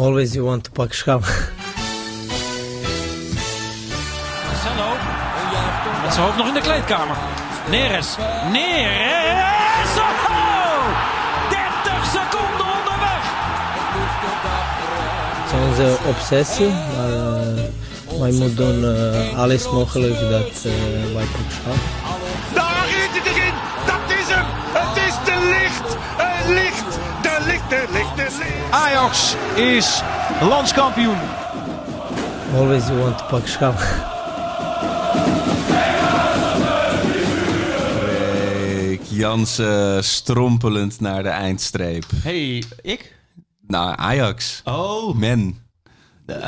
Always you want to pak schap. Marcelo. Met zijn hoofd nog in de kleedkamer. Neres. Neres. Oh! 30 seconden onderweg. Het is onze obsessie, maar uh, wij moeten doen uh, alles mogelijk dat uh, wij pak. Ajax is landskampioen. Always you want to pak schap. Jansen strompelend naar de eindstreep. Hey, ik? Nou, Ajax. Oh. Men.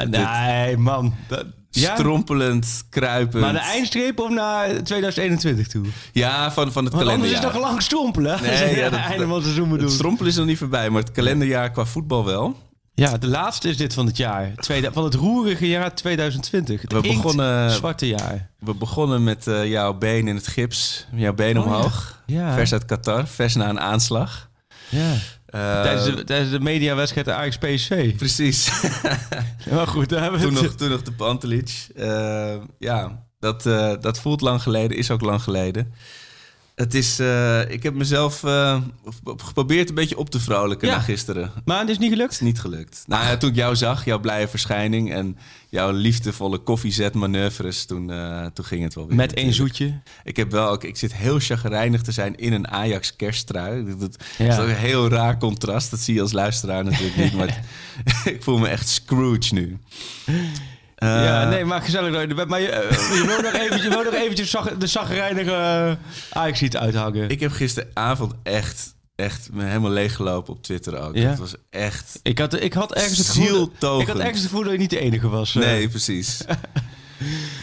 nee, man. Dat, ja? Strompelend, kruipend. Maar de eindstreep of naar 2021 toe? Ja, van, van het Want kalenderjaar. anders is nog lang strompelen. Nee, ja, dat, einde van het seizoen. Het strompelen is nog niet voorbij, maar het kalenderjaar qua voetbal wel. Ja, de laatste is dit van het jaar. Tweede, van het roerige jaar 2020. Het We begonnen- zwarte jaar. We begonnen met eh, jouw been in het gips. Jouw been Oh, ja. omhoog. Ja. Vers uit Qatar. Vers na een aanslag. Ja. Eh, tijdens, de, tijdens de mediawedstrijd Ajax PSV. Precies. Maar goed, daar hebben we toen, het. nog, toen nog de Pantelic. Eh, ja, dat, eh, dat voelt lang geleden. Is ook lang geleden. Het is... eh, ik heb mezelf eh, geprobeerd een beetje op te vrolijken Ja. na gisteren. Maar het is niet gelukt? is niet gelukt. Nou ja, toen ik jou zag, jouw blije verschijning en jouw liefdevolle koffiezetmanoeuvres, toen, eh, toen ging het wel weer. Met één zoetje. Ik heb wel, ook- ik zit heel chagrijnig te zijn in een Ajax kersttrui. Dat, dat Ja. is ook een heel raar contrast. Dat zie je als luisteraar natuurlijk niet, maar het- ik voel me echt Scrooge nu. Eh, ja, nee, maar gezellig dat je er bent. Maar je, eh, je wil nog eventjes, je wil nog eventjes zag- de zagrijnige uh, ajax uithangen. Ik heb gisteravond echt, echt me helemaal leeggelopen op Twitter ook. Ja? Het was echt... Ik had, ik had ergens het gevoel, ik had ergens het gevoel dat je niet de enige was. eh. Nee, precies.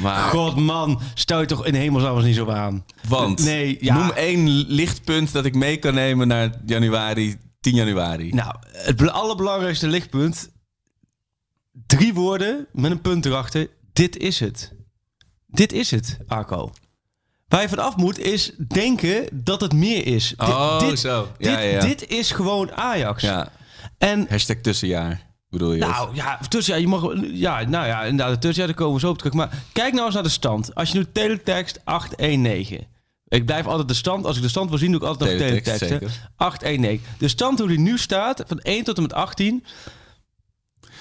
Maar God man, stel je toch in hemelsnaam niet zo aan. Want, Nee, ja. noem één lichtpunt dat ik mee kan nemen naar januari, 10 januari. Nou, het bel- allerbelangrijkste lichtpunt. Drie woorden met een punt erachter. Dit is het. Dit is het, Arco. Waar je vanaf moet is denken dat het meer is. Oh, dit, zo. Ja, dit, ja, ja. dit is gewoon Ajax. Ja, En hashtag tussenjaar bedoel je? Nou ja, tussen, ja, je mag, ja, nou ja, inderdaad, het tussenjaar, daar komen we zo op terug. Maar kijk nou eens naar de stand. Als je nu teletext 819. Ik blijf altijd de stand, als ik de stand wil zien, doe ik altijd nog Teletext, teletext. hè. zeker. 819. De stand hoe die nu staat, van 1 tot en met 18.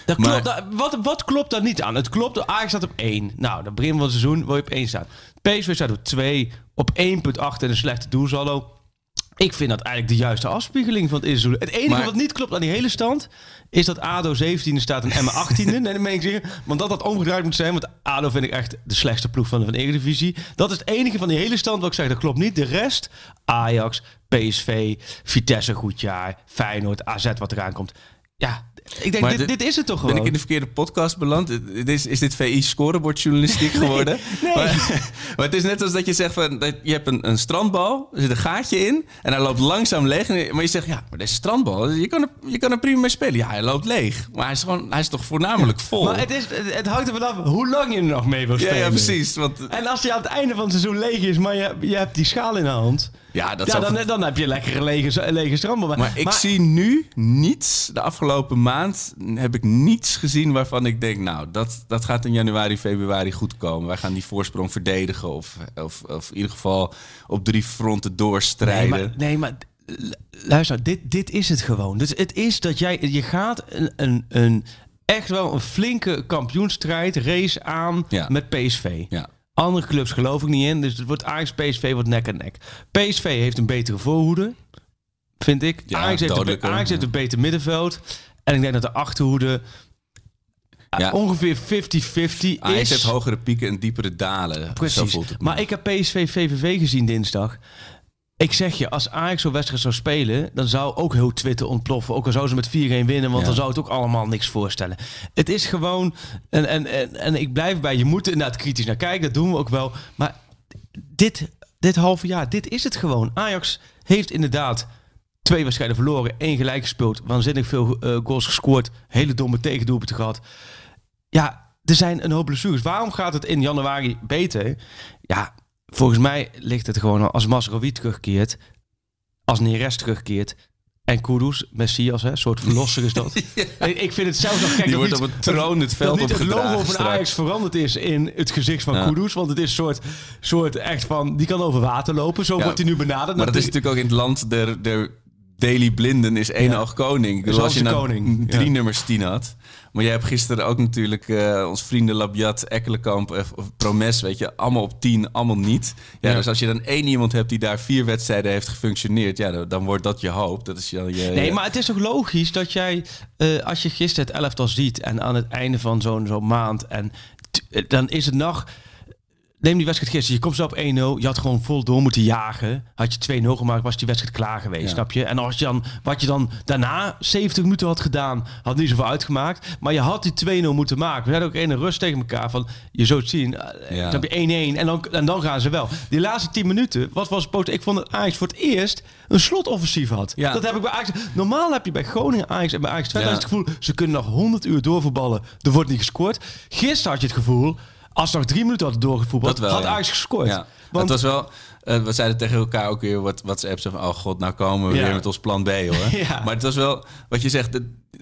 Dat Maar- klopt, dat- wat, wat klopt daar niet aan? Het klopt, Ajax staat op 1. Nou, dan begin van het seizoen wil je op 1 staan. PSV staat op 2, op 1,8 en een slechte doelsaldo. Ik vind dat eigenlijk de juiste afspiegeling van het eerste seizoen. Het enige Maar- wat niet klopt aan die hele stand... is dat ADO 17e staat en Emma 18e. nee, dat meen ik zeker. Want dat dat omgedraaid moet zijn. Want ADO vind ik echt de slechtste ploeg van de, van de Eredivisie. Dat is het enige van die hele stand wat ik zeg. Dat klopt niet. De rest, Ajax, PSV, Vitesse goed jaar... Feyenoord, AZ wat eraan komt. Ja, ik denk, dit, dit- dit is het toch Ben gewoon. ik in de verkeerde podcast beland? Is, is dit VI scorebordjournalistiek geworden? nee. Maar, maar het is net als dat je zegt van, dat je hebt een, een strandbal, er zit een gaatje in en hij loopt langzaam leeg. En- Maar je zegt, ja, maar deze strandbal, je kan, er, je kan er prima mee spelen. Ja, hij loopt leeg. Maar hij is, gewoon, hij is toch voornamelijk vol? Maar het, is, het, het hangt er vanaf hoe lang je er nog mee wil ja, spelen. ja, precies. Want, En als hij aan het einde van het seizoen leeg is, maar je, je hebt die schaal in de hand... ja, dat ja, dan, dan heb je lekker een lege, lege strandbal. Maar ik zie nu niets, de afgelopen maand heb ik niets gezien waarvan ik denk, nou, dat, dat gaat in januari, februari goed komen. Wij gaan die voorsprong verdedigen of, of, of in ieder geval op drie fronten Nee, doorstrijden. maar, nee, maar luister, dit, dit is het gewoon. Dus het is dat jij, je gaat een, een, een echt wel een flinke kampioenstrijd, race aan Ja. met PSV. Ja. Andere clubs geloof ik niet in, dus het wordt Ajax PSV wordt nek en nek. PSV heeft een betere voorhoede, vind ik. Ja, Ajax, heeft een, Ajax heeft een beter middenveld. En ik denk dat de achterhoede eh, Ja. ongeveer 50-50 is. Ajax heeft hogere pieken en diepere dalen. Precies. Maar ik heb PSV VVV gezien dinsdag. Ik zeg je, als Ajax zo'n wedstrijd zou spelen, dan zou ook heel Twitter ontploffen. Ook al zou ze met 4-1 winnen, want Ja. dan zou het ook allemaal niks voorstellen. Het is gewoon, en, en, en, en ik blijf bij, je moet er inderdaad kritisch naar kijken, dat doen we ook wel. Maar dit, dit halve jaar, dit is het gewoon. Ajax heeft inderdaad twee wedstrijden verloren, één gelijk gespeeld, waanzinnig veel eh, goals gescoord, hele domme tegendoelpunten gehad. Ja, er zijn een hoop blessures. Waarom gaat het in januari beter? Ja, volgens mij ligt het gewoon al als Masrowi terugkeert, als Neres terugkeert, En Kudus, Messias, hè, soort verlosser is dat. ik, ik vind het zelf nog gek Die dat wordt niet- op een troon het veld dat niet het logo van straks. Ajax veranderd is in het gezicht van Ja. Kudus. Want het is soort, soort echt van, die kan over water lopen. Zo Ja, wordt hij nu benaderd. Maar dat is natuurlijk ook in het land der, der Daily Blinden is één Ja. oog koning. Bedoel, als je nou drie nummers tien had. Maar jij hebt gisteren ook natuurlijk eh, ons vrienden Labiat, Ekkelenkamp of, of Promes, weet je, allemaal op tien, allemaal niet. Ja, Ja. Dus als je dan één iemand hebt die daar vier wedstrijden heeft gefunctioneerd, ja, dan, dan wordt dat je hoop. Dat is dan je, Nee, maar het is toch logisch dat jij, eh, als je gisteren het elftal ziet en aan het einde van zo'n zo'n maand, en eh, dan is het nog. Neem die wedstrijd gisteren. Je komt zo op 1-0. Je had gewoon vol door moeten jagen. Had je 2-0 gemaakt, was die wedstrijd klaar geweest. Ja. Snap je? En als je dan, wat je dan daarna 70 minuten had gedaan, had niet zoveel uitgemaakt. Maar je had die 2-0 moeten maken. We hadden ook in een rust tegen elkaar van, je zult het zien. eh, Ja. Dan heb je 1-1 en dan, en dan gaan ze wel. Die laatste 10 minuten, wat was het? Ik vond dat Ajax voor het eerst een slotoffensief had. Ja. Dat heb ik bij Ajax. Normaal heb je bij Groningen, Ajax en bij Ajax het gevoel, ze kunnen nog 100 uur doorvoetballen. Er wordt niet gescoord. Gisteren had je het gevoel, als ze nog drie minuten hadden doorgevoetbald, wel, had ja. Ajax gescoord. Ja, Want het was wel. eh, we zeiden tegen elkaar ook weer wat WhatsApps van oh god, nou komen we Ja. weer met ons plan B hoor. Maar het was wel wat je zegt.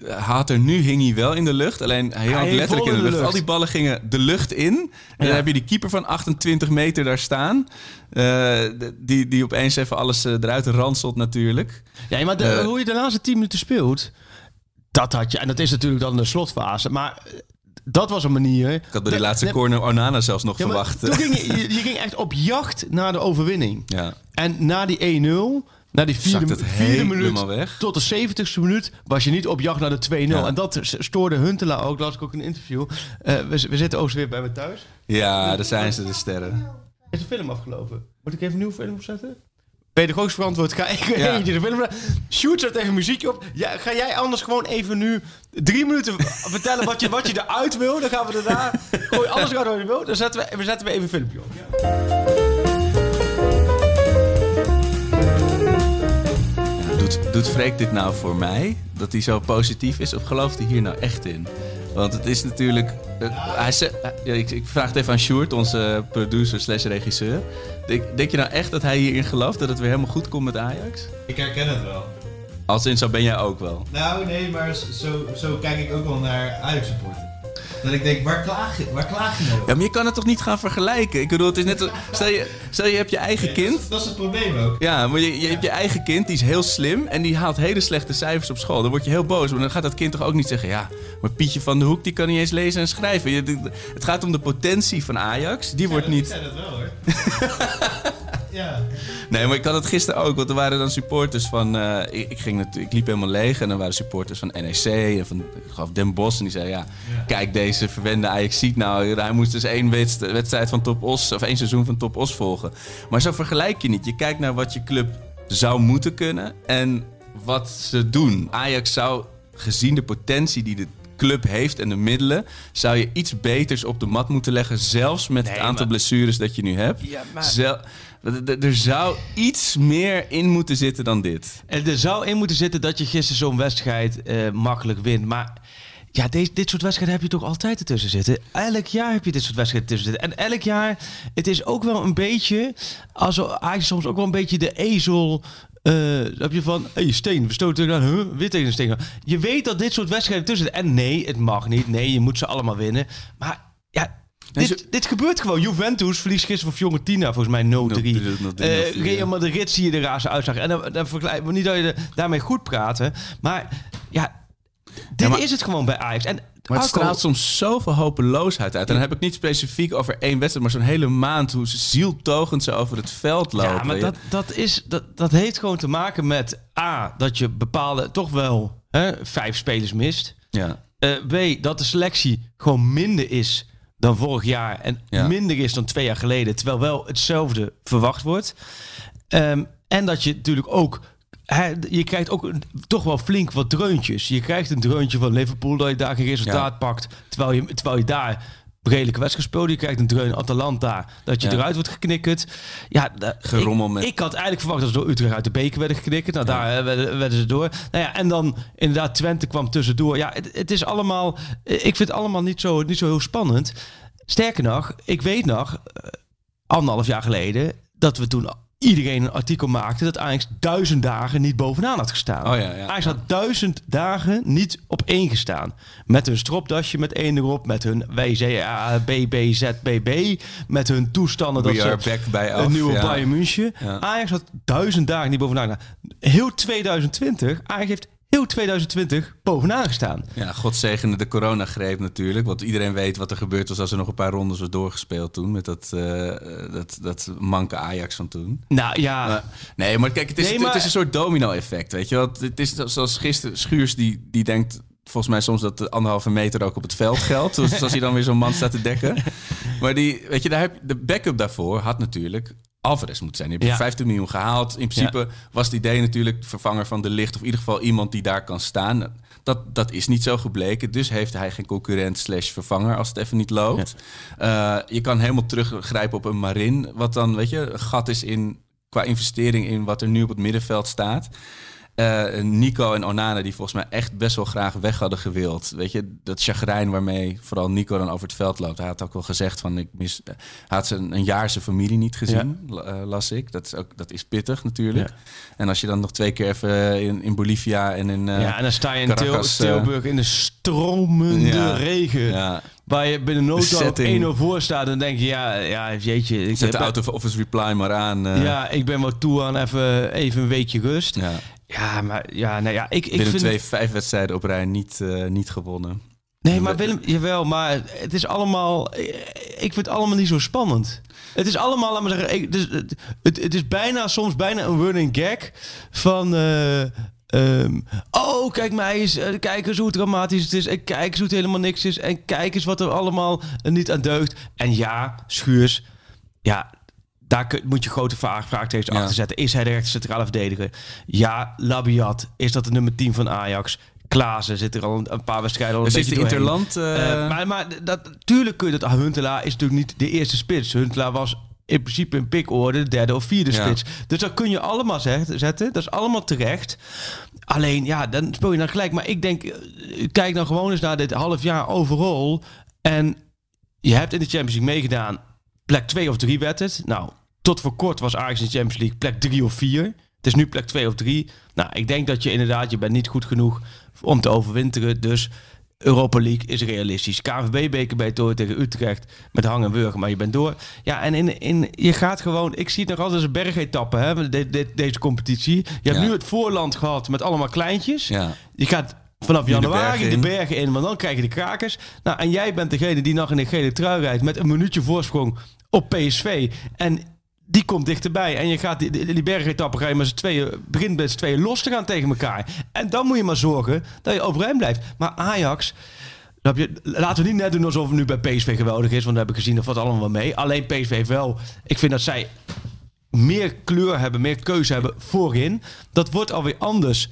Had er nu hing hij wel in de lucht, alleen hij hing letterlijk in de lucht. Al die ballen gingen de lucht in. En dan heb je die keeper van 28 meter daar staan, eh, de- die, die opeens even alles eh, eruit ranselt natuurlijk. ja, maar de- Eh. hoe je de laatste 10 minuten speelt, dat had je. En dat is natuurlijk dan de slotfase. Maar eh, dat was een manier. Ik had bij die laatste corner Onana zelfs nog ja, verwacht. Toen ging je, ging echt op jacht naar de overwinning. ja. En na die 1-0, na die vierde, vierde minuut weg. tot de 70ste minuut, was je niet op jacht naar de 2-0. Ja. En dat stoorde Huntelaar ook, las ik ook in een interview. Eh, we, we zitten overigens weer bij me thuis. ja, daar zijn ze de sterren. Is de film afgelopen? Moet ik even een nieuwe film opzetten? Pedagogisch verantwoord. Ga ik Ja. eentje de film... Shoot zet even muziekje op. Ja, ga jij anders gewoon even nu drie minuten vertellen wat je, wat je eruit wil? Dan gaan we daarna... Gooi alles eruit wat je wil. Dan zetten we, we zetten we even een filmpje op. Doet, doet Freek dit nou voor mij? Dat hij zo positief is? Of gelooft hij hier nou echt in? Want het is natuurlijk... eh, hij ze- ik, ik vraag het even aan Sjoerd, onze producer slash regisseur. Denk, denk je nou echt dat hij hierin gelooft dat het weer helemaal goed komt met Ajax? Ik herken het wel. Als in, zo ben jij ook wel. Nou, nee, maar zo, zo kijk ik ook wel naar Ajax-supporten. Dat ik denk, waar klaag je, waar klaag je nou? Ja, maar je kan het toch niet gaan vergelijken? Ik bedoel, het is net... Stel je, stel je hebt je eigen kind... Dat is, dat is het probleem ook. Ja, maar je, je hebt je eigen kind, die is heel slim en die haalt hele slechte cijfers op school. Dan word je heel boos, maar dan gaat dat kind toch ook niet zeggen... ja, maar Pietje van de Hoek, die kan niet eens lezen en schrijven. Je, het gaat om de potentie van Ajax, die wordt Ik niet... zei dat wel hoor. ja. Nee, maar ik had het gisteren ook, want er waren dan supporters van... eh, ik, ik, ging natuurlijk, ik liep helemaal leeg en dan waren supporters van NEC en van ik geloof Den Bosch. En die zeiden, ja, kijk deze verwende Ajax ziet nou... hij moest dus één wedst- wedstrijd van Top Os, of één seizoen van Top Os volgen. Maar zo vergelijk je niet. Je kijkt naar wat je club zou moeten kunnen en wat ze doen. Ajax zou, gezien de potentie die de club heeft en de middelen... zou je iets beters op de mat moeten leggen, zelfs met het aantal maar- blessures dat je nu hebt. Ja, maar- Zel- er zou iets meer in moeten zitten dan dit. En er zou in moeten zitten dat je gisteren zo'n wedstrijd eh, makkelijk wint. Maar ja, deze, dit soort wedstrijden heb je toch altijd ertussen zitten. Elk jaar heb je dit soort wedstrijden tussen zitten. En elk jaar, het is ook wel een beetje, als eigenlijk soms ook wel een beetje de ezel. Eh heb je van, hey, steen, we stoten tegen, huh, weer tegen een steen. Je weet dat dit soort wedstrijden tussen. En nee, het mag niet. Nee, je moet ze allemaal winnen. Maar ja, Nee, dit, zo- dit gebeurt gewoon. Juventus verliest gisteren van Fiorentina, volgens mij 0-3. 0-3, Eh, 0-3. Real Madrid zie je de raarste uitslag. En dan, dan vergelijken we niet dat je daarmee goed praten. Maar ja, dit Ja, maar- is het gewoon bij Ajax. En Maar het straalt soms zoveel hopeloosheid uit. En dan heb ik niet specifiek over één wedstrijd, maar zo'n hele maand hoe ze zieltogend ze over het veld lopen. Ja, maar dat, dat, is, dat, dat heeft gewoon te maken met A, dat je bepaalde toch wel hè, vijf spelers mist. Ja. Eh, B, dat de selectie gewoon minder is dan vorig jaar. En Ja. minder is dan twee jaar geleden. Terwijl wel hetzelfde verwacht wordt. Ehm, en dat je natuurlijk ook... je krijgt ook een- toch wel flink wat dreuntjes. Je krijgt een dreuntje van Liverpool dat je daar geen resultaat pakt. Terwijl je, terwijl je daar redelijke wedstrijd speelt. Je krijgt een dreun Atalanta dat je Ja. eruit wordt geknikkerd. Ja, Gerommel ik, met- ik had eigenlijk verwacht dat ze door Utrecht uit de beker werden geknikkerd. Nou, daar eh, werden, werden ze door. Nou ja, en dan inderdaad Twente kwam tussendoor. Ja, het, het is allemaal... eh, Ik vind het allemaal niet zo, niet zo heel spannend. Sterker nog, ik weet nog, eh, anderhalf jaar geleden... dat we toen iedereen een artikel maakte dat Ajax duizend dagen niet bovenaan had gestaan. Oh ja, ja. Ajax had duizend dagen niet op één gestaan. Met hun stropdasje met één erop, met hun WZBBZBB, met hun toestanden dat ze back bij af, een nieuwe ja. Bayern München. Ajax had duizend dagen niet bovenaan gestaan. Heel 2020, Ajax heeft heel 2020 bovenaan gestaan. Ja, God zegende de coronagreep natuurlijk. Want iedereen weet wat er gebeurd was als er nog een paar rondes was doorgespeeld toen. Met dat, eh, dat, dat manke Ajax van toen. Nou ja, Maar- nee, maar kijk, het is, Nee, het maar- is een soort domino-effect, weet je wel. Het is zoals gisteren Schuurs, die, die denkt volgens mij soms dat de anderhalve meter ook op het veld geldt. Dus als hij dan weer zo'n man staat te dekken. Maar die, weet je, daar heb, de backup daarvoor had natuurlijk Alvarez moeten zijn. Je Ja. 15 miljoen gehaald. In principe was het idee natuurlijk vervanger van de licht... of in ieder geval iemand die daar kan staan. Dat, dat is niet zo gebleken. Dus heeft hij geen concurrent slash vervanger als het even niet loopt. Eh, je kan helemaal teruggrijpen op een Marin... wat dan, weet je, een gat is in qua investering in wat er nu op het middenveld staat. Eh, Nico en Onana, die volgens mij echt best wel graag weg hadden gewild. Weet je, dat chagrijn waarmee vooral Nico dan over het veld loopt. Hij had ook wel gezegd van, ik mis, hij had zijn, een jaar zijn familie niet gezien, eh, las ik. Dat is, ook, dat is pittig natuurlijk. Ja. En als je dan nog twee keer even in, in Bolivia en in... eh, ja, en dan sta je in Caracas, eh, Tilburg in de stromende Ja. regen. Waar je binnen nood op setting. 1-0 voor staat. En dan denk je, ja, ja jeetje. Ik zet de ben- auto of office reply maar aan. eh, Ja, ik ben wel toe aan even, even een weekje rust. Ja, ja. maar ja, nou ja, ik, ik Binnen vind... twee, vijf wedstrijden op rij niet, eh, niet gewonnen. Nee, maar Willem, jawel, maar het is allemaal... Ik vind het allemaal niet zo spannend. Het is allemaal, laat maar zeggen... ik- het, is, het, het is bijna, soms bijna een running gag van... eh, ehm, oh, kijk mij eens. eh, Kijk eens hoe dramatisch het is. En kijk eens hoe het helemaal niks is. En kijk eens wat er allemaal eh, niet aan deugt. En ja, Schuurs... Ja, daar kun- moet je grote vraag, vraagtekens Ja. achter zetten. Is hij de rechter centrale verdediger? Ja, Labiat. Is dat de nummer 10 van Ajax? Klaassen zit er al een, paar wedstrijden al een doorheen. Interland... eh, Eh, maar maar dat, tuurlijk kun je dat... Huntelaar is natuurlijk niet de eerste spits. Huntelaar was in principe in pikorde de derde of vierde Ja. spits. Dus dat kun je allemaal zet- zetten. Dat is allemaal terecht. Alleen, ja, dan speel je dan gelijk. Maar ik denk, eh, kijk dan gewoon eens naar dit half jaar overal. En je hebt in de Champions League meegedaan. Plek 2 of 3 werd het. Nou, tot voor kort was Ajax in de Champions League plek 3 of 4. Het is nu plek 2 of 3. Nou, ik denk dat je inderdaad, je bent niet goed genoeg om te overwinteren. Dus Europa League is realistisch. KNVB-beker bij door tegen Utrecht met hang en maar je bent door. Ja, en in, in, je gaat gewoon... Ik zie het nog altijd als een bergetappe, hè, de- de- deze competitie. Je hebt Ja. nu het voorland gehad met allemaal kleintjes. ja. Je gaat vanaf de januari bergen de bergen in, want dan krijg je de krakers. Nou, en jij bent degene die nog in de gele trui rijdt met een minuutje voorsprong op PSV. En die komt dichterbij. En je gaat die, die, die ga je met z'n tweeën, begint met los te gaan tegen elkaar. En dan moet je maar zorgen dat je overeind blijft. Maar Ajax... je, Laten we niet net doen alsof het nu bij PSV geweldig is. Want we hebben gezien dat valt allemaal mee. Alleen PSV heeft wel. Ik vind dat zij meer kleur hebben, meer keuze hebben voorin. Dat wordt alweer anders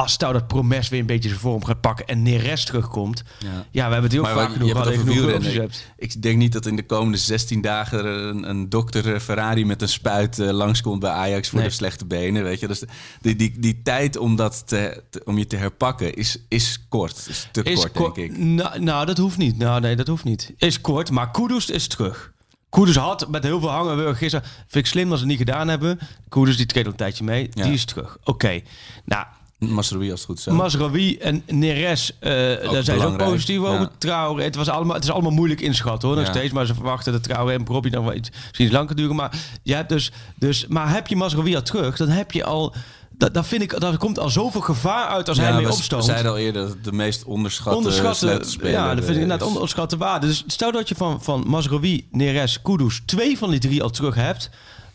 als dat Promes weer een beetje zijn vorm gaat pakken en Neres terugkomt. Ja. Ja, we hebben het heel Maar vaak wat- genoeg je genoeg hebt. Ik denk niet dat in de komende 16 dagen er een, een dokter eh, Ferrari met een spuit eh, langskomt bij Ajax voor Nee. de slechte benen. Weet je? Dus die, die, die tijd om, dat te, te- om je te herpakken is, is kort. Is te Is kort, ko- denk ik. Nou, nou, dat hoeft niet. Nou, nee, dat hoeft niet. Is kort, maar Kudus is terug. Kudus had met heel veel hangen gisteren. Vind ik slim dat ze het niet gedaan hebben. Kudus die treedt al een tijdje mee. Ja. Die is terug. Oké. Nou, Masrowi als het goed. Masraoui en Neres, eh daar zijn ze ook positief over. ja. Traoré, het, was allemaal, het is allemaal moeilijk inschatten hoor, nog Ja. steeds. Maar ze verwachten dat Traoré en Robbie dan wel iets, misschien iets lang kan duren. Maar, ja, dus, dus, maar heb je Masraoui al terug, dan heb je al... Dat, dat vind ik, daar komt al zoveel gevaar uit als hij ja, mee we opstoomt. zeiden al eerder dat de meest onderschatte, sleutelspeler ja, dat vind ik inderdaad is. onderschatte waarde. Dus stel dat je van, van Mazraoui, Neres, Kudus twee van die drie al terug hebt,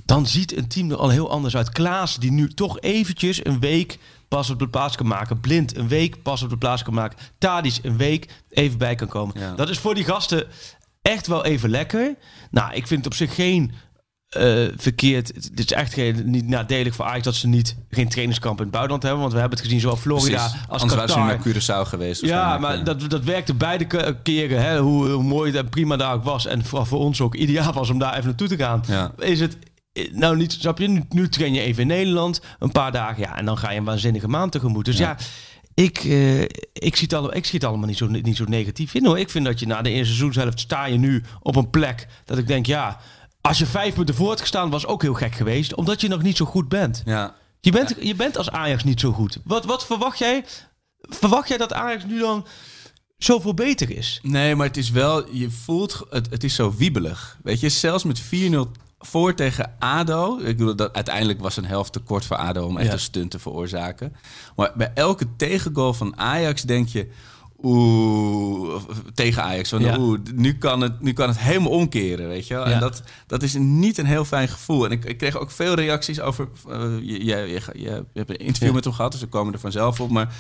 dan ziet een team er al heel anders uit. Klaas, die nu toch eventjes een week pas op de plaats kan maken. Blind een week pas op de plaats kan maken. Tadis een week even bij kan komen. Ja. Dat is voor die gasten echt wel even lekker. Nou, ik vind het op zich geen eh, verkeerd. Het is echt geen, niet nadelig voor Ajax dat ze niet geen trainingskamp in het buitenland hebben. Want we hebben het gezien zowel Florida Precies. als Anders waren ze Qatar. naar Curaçao geweest. Ja, maar dat, dat werkte beide ke- keren. Hè, hoe, hoe mooi en prima daar ook was. En vooral voor ons ook ideaal was om daar even naartoe te gaan. Ja. Is het nou niet, snap je? Nu, nu train je even in Nederland, een paar dagen. Ja, en dan ga je een waanzinnige maand tegemoet. Dus ja, ik, eh, ik, zie het allemaal, ik zie het allemaal niet zo, niet zo negatief in hoor. Ik vind dat je na de eerste seizoenshelft sta je nu op een plek dat ik denk, ja, als je vijf punten voor had gestaan, was ook heel gek geweest. Omdat je nog niet zo goed bent. Ja. Je bent, je bent als Ajax niet zo goed. Wat, wat verwacht jij? Verwacht jij dat Ajax nu dan zoveel beter is? Nee, maar het is wel, je voelt, het, het is zo wiebelig. Weet je, zelfs met 4-0 voor tegen ADO. Ik bedoel, dat, uiteindelijk was een helft tekort voor ADO om echt Ja. een stunt te veroorzaken. Maar bij elke tegengoal van Ajax denk je... Oeh, tegen Ajax. Van, Ja. Oeh, nu kan, het, nu kan het helemaal omkeren, weet je wel. Ja. En dat, dat is niet een heel fijn gevoel. En ik, ik kreeg ook veel reacties over... eh, je, je, je, je hebt een interview met hem gehad, dus we komen er vanzelf op. Maar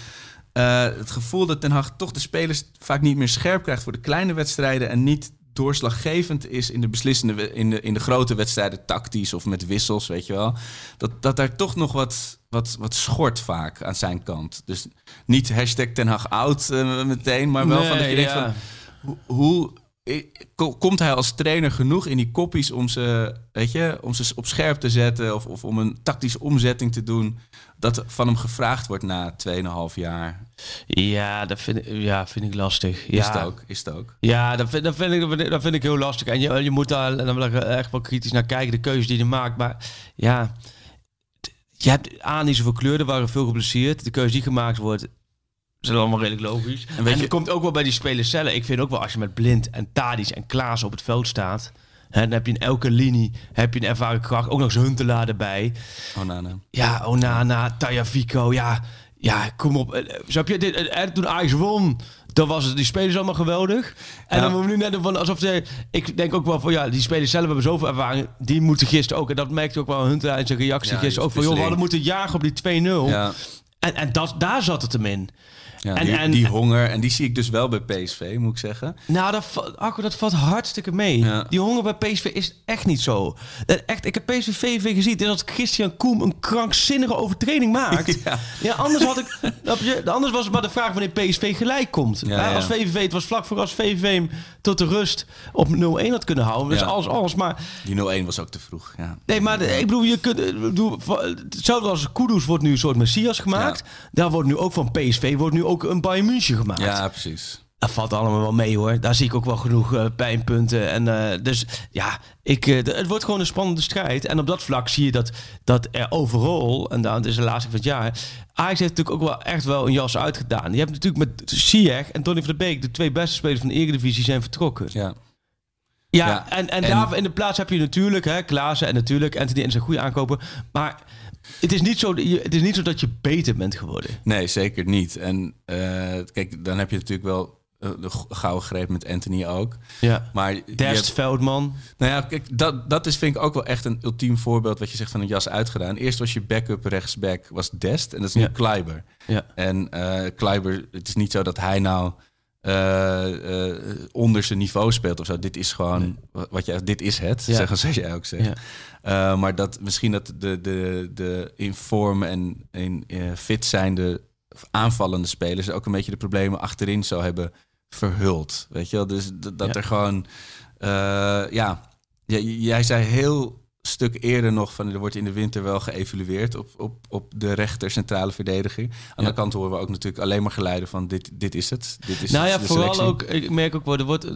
eh, het gevoel dat Ten Hag toch de spelers vaak niet meer scherp krijgt voor de kleine wedstrijden en niet doorslaggevend is in de beslissende in de, in de grote wedstrijden tactisch of met wissels, weet je wel. Dat, dat daar toch nog wat, wat, wat schort vaak aan zijn kant. Dus niet hashtag Ten Hag oud eh, meteen, maar wel van dat je denkt ja. van hoe, hoe komt hij als trainer genoeg in die koppies om ze, weet je, om ze op scherp te zetten of, of om een tactische omzetting te doen dat van hem gevraagd wordt na 2,5 jaar? Ja, dat vind ik, ja, vind ik lastig. Is Ja. het ook? Is het ook? Ja, dat vind, dat, vind ik, dat vind ik- heel lastig. En je, je moet daar dan wel echt wel kritisch naar kijken, de keuzes die je maakt. Maar ja, je hebt aan niet zoveel kleur, er waren veel geblesseerd. De keuze die gemaakt wordt, zijn allemaal redelijk logisch. En, weet je- komt ook wel bij die spelers zelf. Ik vind ook wel, als je met Blind en Tadis en Klaas op het veld staat... Hè, dan heb je in elke linie heb je een ervaren kracht. Ook nog eens Huntelaar erbij. Nou. Ja, Onana, Tajafico, ja, ja, kom op. Eh, Zo heb je dit, eh, eh, toen Ajax won, dan was het die spelers allemaal geweldig. En Ja. dan moeten we nu net van alsof ze, ik denk ook wel van ja, die spelers zelf hebben zoveel ervaring, die moeten gisteren ook. En dat merkte ook wel Hunter in zijn reactie Ja, gisteren ook van joh, we hadden moeten jagen op die 2-0. Ja, En, en dat, daar zat het hem in. Ja En- die, en- die honger, en die zie ik dus wel bij PSV, moet ik zeggen. Nou, dat, Akko, dat valt hartstikke mee. Ja. Die honger bij PSV is echt niet zo. Dat echt, ik heb PSV VV gezien. Als Christian Koem een krankzinnige overtrading maakt. Ja. Ja, anders, had ik, anders was het maar de vraag wanneer PSV gelijk komt. Als VVV, het was vlak voor als VVV hem tot de rust op 0-1 had kunnen houden. Dus alles, alles. Maar, Die 0-1 was ook te vroeg. Ja. nee, maar ik bedoel, je kunt, bedoel, hetzelfde als Kudus wordt nu een soort Messias gemaakt. Daar wordt nu ook van PSV wordt nu ook een Bayern München gemaakt. ja, precies. Dat valt allemaal wel mee hoor. Daar zie ik ook wel genoeg eh, pijnpunten. En, eh, dus ja, ik, eh, het wordt gewoon een spannende strijd. En op dat vlak zie je dat, dat er overal, en dat is de laatste van het jaar, Ajax heeft natuurlijk ook wel echt wel een jas uitgedaan. Je hebt natuurlijk met Ziyech en Donny van der Beek, de twee beste spelers van de Eredivisie, zijn vertrokken. Ja. Ja, Ja, en, en, en- daar in de plaats heb je natuurlijk hè, Klaassen en natuurlijk Anthony en zijn goede aankopen. Maar het is, niet zo, je- het is niet zo dat je beter bent geworden. Nee, zeker niet. En eh, kijk, dan heb je natuurlijk wel eh, de gouden greep met Anthony ook. Ja. Maar je Dest, hebt- Veldman. nou ja, kijk, dat, dat is vind ik ook wel echt een ultiem voorbeeld wat je zegt van een jas uitgedaan. Eerst was je backup rechtsback was Dest en dat is nu Ja. Kleiber. Ja. En eh Kleiber, het is niet zo dat hij nou eh, onder zijn niveau speelt of zo. Dit is gewoon, wa- wat jij, dit is het, Ja. zeggen zoals jij ook zegt. Ja. Eh, maar dat misschien dat de, de, de in vorm en in eh, fit zijnde aanvallende spelers ook een beetje de problemen achterin zou hebben verhuld. Weet je wel? Dus dat Ja. er gewoon, eh, ja, jij zei heel stuk eerder nog van er wordt in de winter wel geëvalueerd op, op, op de rechter centrale verdediging. Aan Ja. de kant horen we ook natuurlijk alleen maar geluiden van dit, dit is het. Dit is Nou ja, vooral selectie. ook, ik merk ook wel, er wordt, eh,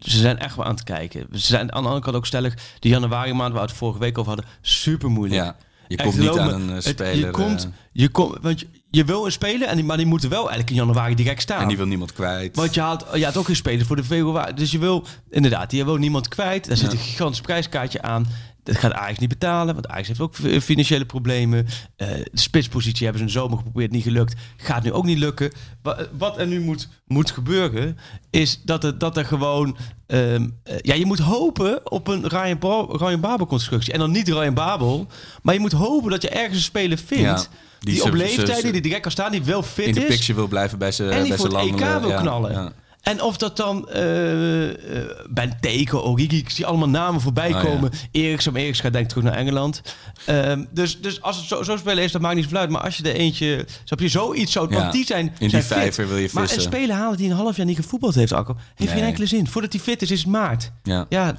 ze zijn echt wel aan het kijken. Ze zijn aan de andere kant ook stellig, die januari maand waar we het vorige week over hadden, super moeilijk. Ja, je Echt, komt niet aan me, een eh, het- speler. je komt, eh, je komt, want je, je wil een speler, en die, maar die moeten wel eigenlijk in januari direct staan. en die wil niemand kwijt. Want je haalt, je had ook geen speler voor de februari. Dus je wil, inderdaad, je wil niemand kwijt. Daar zit Ja. een gigantisch prijskaartje aan. Dat gaat Ajax niet betalen, want Ajax heeft ook fi- financiële problemen. Eh, de spitspositie hebben ze in de zomer geprobeerd, niet gelukt. Gaat nu ook niet lukken. Wa- Wat er nu moet, moet gebeuren, is dat er, dat er gewoon... ehm, eh, ja, je moet hopen op een Ryan, Ba- Ryan Babel constructie. En dan niet Ryan Babel, maar je moet hopen dat je ergens een speler vindt... Ja, die, die op ze- die direct kan staan, die wel fit in de is. picture wil blijven bij zijn En die bij voor het EK wil ja, knallen. ja. En of dat dan eh eh Ben Teken, Origi, ik zie allemaal namen voorbij Oh, komen. Eriksen, Eriks gaat denk ik terug naar Engeland. Ehm, dus, dus als het zo, zo spelen is, dat maakt niet zoveel uit. Maar als je er eentje, snap je, zoiets zo, Ja, want die zijn in die zijn fit. vijver wil je Maar een vissen. speler halen die een half jaar niet gevoetbald heeft, Akko, heeft geen Nee. enkele zin. Voordat hij fit is, is het maart. Ja. Ja,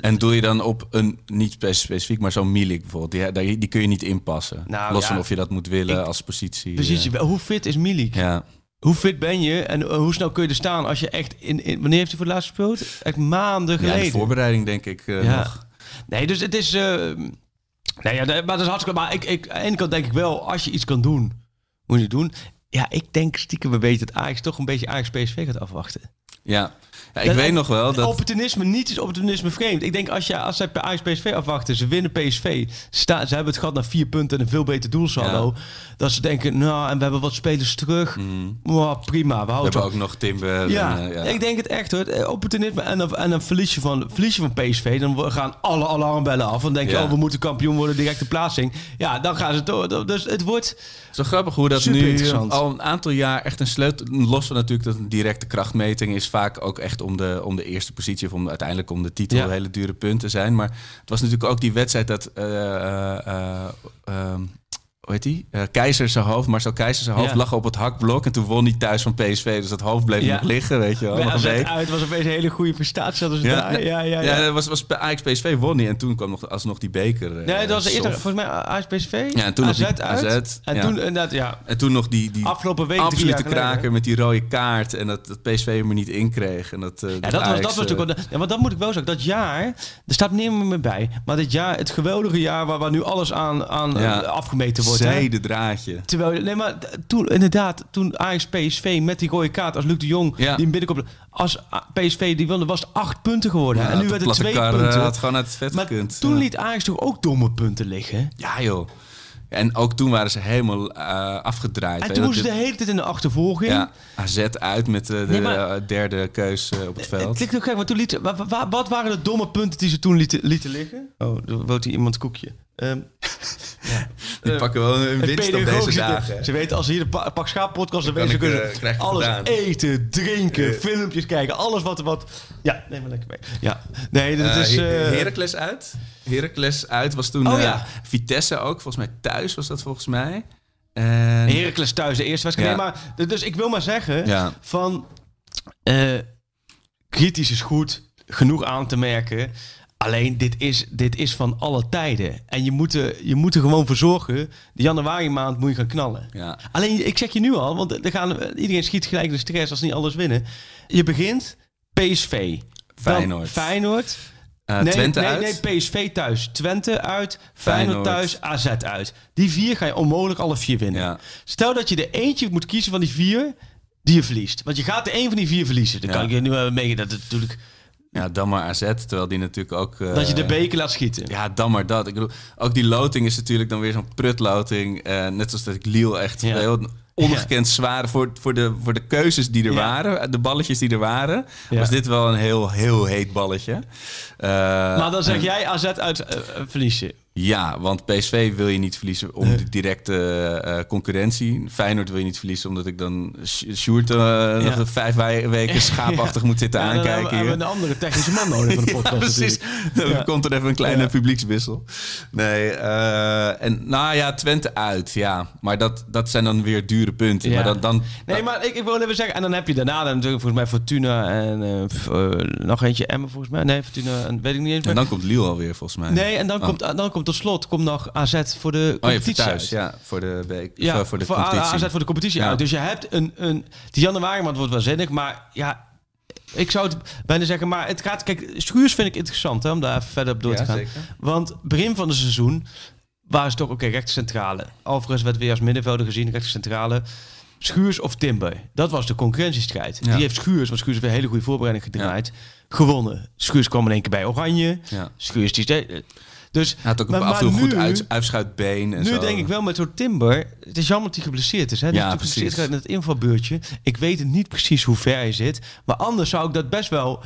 En doe je dan op een, niet spe- specifiek, maar zo'n Milik bijvoorbeeld. Die, die, die kun je niet inpassen. Nou, Los ja. van of je dat moet willen Ik- als positie. precies. eh, Hoe fit is Milik? ja. Hoe fit ben je en eh, hoe snel kun je er staan als je echt in, in wanneer heeft hij voor het laatst gespeeld? Echt maanden ja, geleden. de voorbereiding denk ik eh, Ja. nog. Nee, dus het is... eh nee, ja, maar dat is hartstikke... Maar ik, ik, aan de ene kant denk ik wel, als je iets kan doen, moet je het doen. Ja, ik denk stiekem een beetje dat Ajax toch een beetje Ajax PSV gaat afwachten. Ja, ja ik Dat- weet nog wel dat... Opportunisme, niet is opportunisme vreemd. Ik denk als, je, als zij bij Ajax PSV afwachten, ze winnen PSV. Sta, ze hebben het gehad naar vier punten en een veel beter doelsaldo. Dat ze denken, nou, en we hebben wat spelers terug. Mwah, prima, we We houden hebben het ook nog Timber. ja, en, eh, ja. ik denk het echt hoor. Eh, Opportunisme en dan, en dan verlies, je van, verlies je van PSV. Dan gaan alle alarmbellen af. Dan denk je, Ja. oh, we moeten kampioen worden, directe plaatsing. Ja, dan gaan ze door. Dus het wordt... Zo grappig hoe dat nu al een aantal jaar echt een sleutel... Los van natuurlijk dat een directe krachtmeting is vaak ook echt om de, om de eerste positie... of om uiteindelijk om de titel Ja. hele dure punten zijn. Maar het was natuurlijk ook die wedstrijd dat... ehm, hoe heet die? Eh, Keizer zijn hoofd, Marcel Keizer zijn hoofd Ja. lag op het hakblok. En toen won hij thuis van PSV. Dus dat hoofd bleef Ja. nog liggen, weet je wel. Bij AZ uit was opeens een hele goede prestatie. Ja, daar. Ja, ja, ja. Ja, dat was, was Ajax PSV won hij. En toen kwam nog alsnog die beker. eh, Nee, dat was eerder, volgens mij Ajax PSV. Ja, en toen nog AZ die uit. AZ, en ja. toen inderdaad, ja. En toen nog die, die Afgelopen week, absolute kraker met die rode kaart. En dat, dat PSV hem er niet in kreeg. En dat, eh, Ja, dat was, Ajax, dat was natuurlijk wel. Ja, want dat moet ik wel zeggen. Dat jaar, er staat niemand meer bij. Maar dit jaar, het geweldige jaar waar, waar nu alles aan, aan afgemeten wordt. Hè. zijde draadje. Terwijl, nee, maar toen inderdaad, toen Ajax PSV met die rode kaart als Luc de Jong Ja. die binnenkomt, als PSV die wilde, was het acht punten geworden. Ja, en nu werd het twee kar, eh, punten. had gewoon uit het vet maar gekund. toen Ja. liet Ajax toch ook domme punten liggen. Ja, joh. En ook toen waren ze helemaal eh, afgedraaid. En toen moesten ze de hele tijd in de achtervolging. Ja, AZ uit met eh, de Nee, maar- derde keus op het Het veld. klinkt ook gek, maar toen lieten, wa- wa- wat waren de domme punten die ze toen lieten, lieten liggen? Oh, er woont hier iemand koekje. Ehm, Die eh, pakken wel een winst op deze dagen. Ze weten als ze hier de pa- Pak Schaap podcast kan ik, kunnen eh, alles gedaan. eten, drinken, filmpjes kijken, alles wat... wat ja, neem maar lekker mee. Ja, nee, Eh, is... Her- eh, Heracles uit. Heracles uit was toen Oh, eh, ja. Vitesse ook. Volgens mij thuis was dat volgens mij. En, Heracles thuis, de eerste wedstrijd. Ja. Nee, maar, dus ik wil maar zeggen ja. van... eh, kritisch is goed, genoeg aan te merken. Alleen, dit is, dit is van alle tijden. En je moet, er, je moet er gewoon voor zorgen. De januari maand moet je gaan knallen. Ja. Alleen, ik zeg je nu al, want er gaan, iedereen schiet gelijk de stress als ze niet alles winnen. Je begint PSV. Feyenoord. Feyenoord. Eh, nee, Twente nee, uit. nee, PSV thuis. Twente uit. Feyenoord, Feyenoord. thuis. AZ uit. Die vier ga je onmogelijk alle vier winnen. Ja. Stel dat je er eentje moet kiezen van die vier die je verliest. Want je gaat er één van die vier verliezen. Dan Ja. kan ik je nu wel meegeven dat het natuurlijk... ja, dan maar AZ. Terwijl die natuurlijk ook... eh, dat je de beker laat schieten. Ja, dan maar dat. Ik bedoel, ook die loting is natuurlijk dan weer zo'n prutloting. Eh, net zoals dat ik Liel echt Ja. heel ongekend zwaar voor, voor, de, voor de keuzes die er Ja. waren. De balletjes die er waren. Was dit wel een heel, heel heet balletje. Eh, Maar dan zeg jij AZ uit eh, eh, je. Ja, want PSV wil je niet verliezen om de directe eh, concurrentie. Feyenoord wil je niet verliezen omdat ik dan Sjoerd eh, nog vijf weken schaapachtig moet zitten Ja, dan aankijken hebben we hier. een andere technische man nodig voor de podcast. Precies. Dan komt er even een kleine publiekswissel. Nee, eh, en nou ja, Twente uit, ja. Maar dat, dat zijn dan weer dure punten. Maar dan, dan, Nee, maar ik, ik wil even zeggen, en dan heb je daarna dan natuurlijk volgens mij Fortuna en nog eentje Emmen volgens mij. Nee, Fortuna en weet ik niet eens en meer. dan komt Lille alweer, volgens mij. Nee, en dan, Oh. komt, dan komt tot slot komt nog AZ voor de Oh, je competitie thuis, uit. ja. Voor de, week, Ja, voor de voor competitie. AZ voor de competitie Ja. uit. Dus je hebt een, een die januari maand wordt wel zinnig, maar ja, ik zou het bijna zeggen, maar het gaat, kijk, Schuurs vind ik interessant hè, om daar even verder op door Ja, te gaan. zeker. Want begin van het seizoen waren ze toch, oké, rechter centrale. Alvarez werd weer als middenvelder gezien, rechter centrale. Schuurs of Timber. Dat was de concurrentiestrijd. Ja. Die heeft Schuurs, want Schuurs heeft een hele goede voorbereiding gedraaid, gewonnen. Schuurs kwam in één keer bij Oranje. Ja. Schuurs die... Dus, Hij had ook maar- af en toe goed uit, uitschuitbeen en nu zo. denk ik wel met zo'n Timber. Het is jammer dat hij geblesseerd is. Hè? Die Ja, is precies. in het invalbeurtje. Ik weet het niet precies hoe ver hij zit. Maar anders zou ik dat best wel.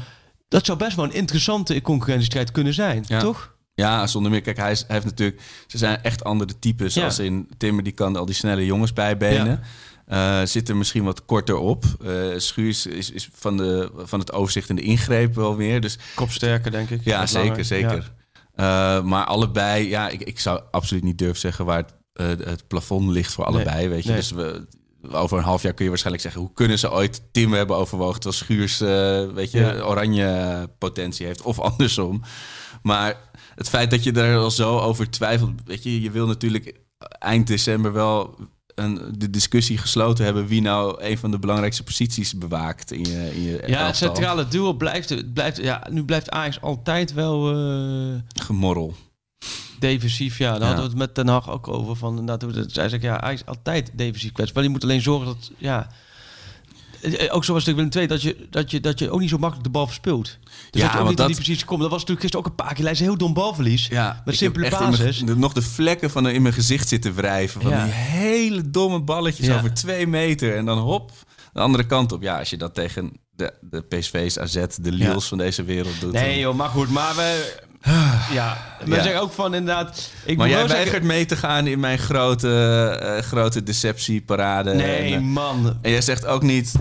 Dat zou best wel een interessante concurrentiestrijd kunnen zijn, Ja. toch? Ja, zonder meer. Kijk, hij, is, hij heeft natuurlijk... Ze zijn echt andere types. Ja. Als in Timmer, die kan al die snelle jongens bijbenen. Eh, zit er misschien wat korter op. Eh Schuurs is, is van, de, van het overzicht en de ingreep wel meer. Dus Kopsterker, denk ik. ja, zeker, langer. zeker. Eh, maar allebei, ja, ik, ik zou absoluut niet durven zeggen waar het, eh, het plafond ligt voor allebei. weet je, nee. dus we, over een half jaar kun je waarschijnlijk zeggen: hoe kunnen ze ooit Timmer hebben overwogen terwijl Schuurs, eh, weet je, Ja. oranje potentie heeft of andersom. Maar het feit dat je er al zo over twijfelt, weet je, je wil natuurlijk eind december wel een, de discussie gesloten hebben wie nou een van de belangrijkste posities bewaakt in je, in je Ja, het centrale duo blijft, blijft... Ja, nu blijft Ajax altijd wel eh, Gemorrel. defensief. Ja, daar Ja. hadden we het met Den Haag ook over. Van, dat- zij zegt, ja, Ajax altijd defensief kwetsbaar. Je moet alleen zorgen dat... Ja, ook zoals tegen Willem II, dat je, dat, je, dat je ook niet zo makkelijk de bal verspeelt. Dus Ja, dat je ook niet in die dat- positie komt. Dat was natuurlijk gisteren ook een paar keer. Leidde heel dom balverlies. Ja, met ik simpele basis. nog de vlekken van de, in mijn gezicht zitten wrijven. Van Ja. die hele domme balletjes Ja. over twee meter. En dan hop, de andere kant op. Ja, als je dat tegen de, de PSV's, AZ, de Lils van deze wereld doet. Nee joh, maar goed. Maar we... Ja, we Ja. zeggen ook van inderdaad... Ik maar jij zeggen- weigert mee te gaan in mijn grote, eh, grote deceptieparade. Nee, En, eh, man. En jij zegt ook niet,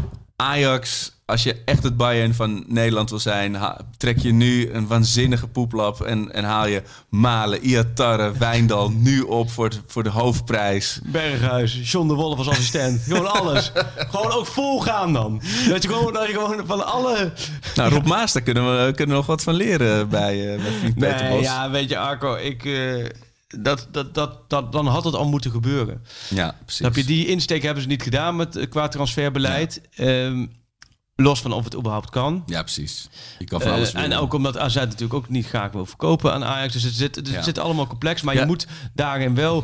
Ajax, als je echt het Bayern van Nederland wil zijn, trek je nu een waanzinnige poeplap en, en haal je Malen, Iatare, Wijndal nu op voor, het- voor de hoofdprijs. Berghuis, John de Wolf als assistent. gewoon alles. gewoon ook vol gaan dan. Dat je gewoon, dat je gewoon van alle... Nou, Rob Maas, daar kunnen we, kunnen we nog wat van leren bij, eh bij vriend Peter Nee, Bos. ja, weet je Arco, ik... eh, dat, dat, dat, dat, dan had het al moeten gebeuren. Ja, precies. Snap je, die insteek hebben ze niet gedaan met, eh, qua transferbeleid. Ehm, los van of het überhaupt kan. Ja, precies. Je kan van alles Eh, en ook omdat AZ natuurlijk ook niet graag wil verkopen aan Ajax. Dus het zit, het Ja. zit allemaal complex. Maar Ja. je moet daarin wel...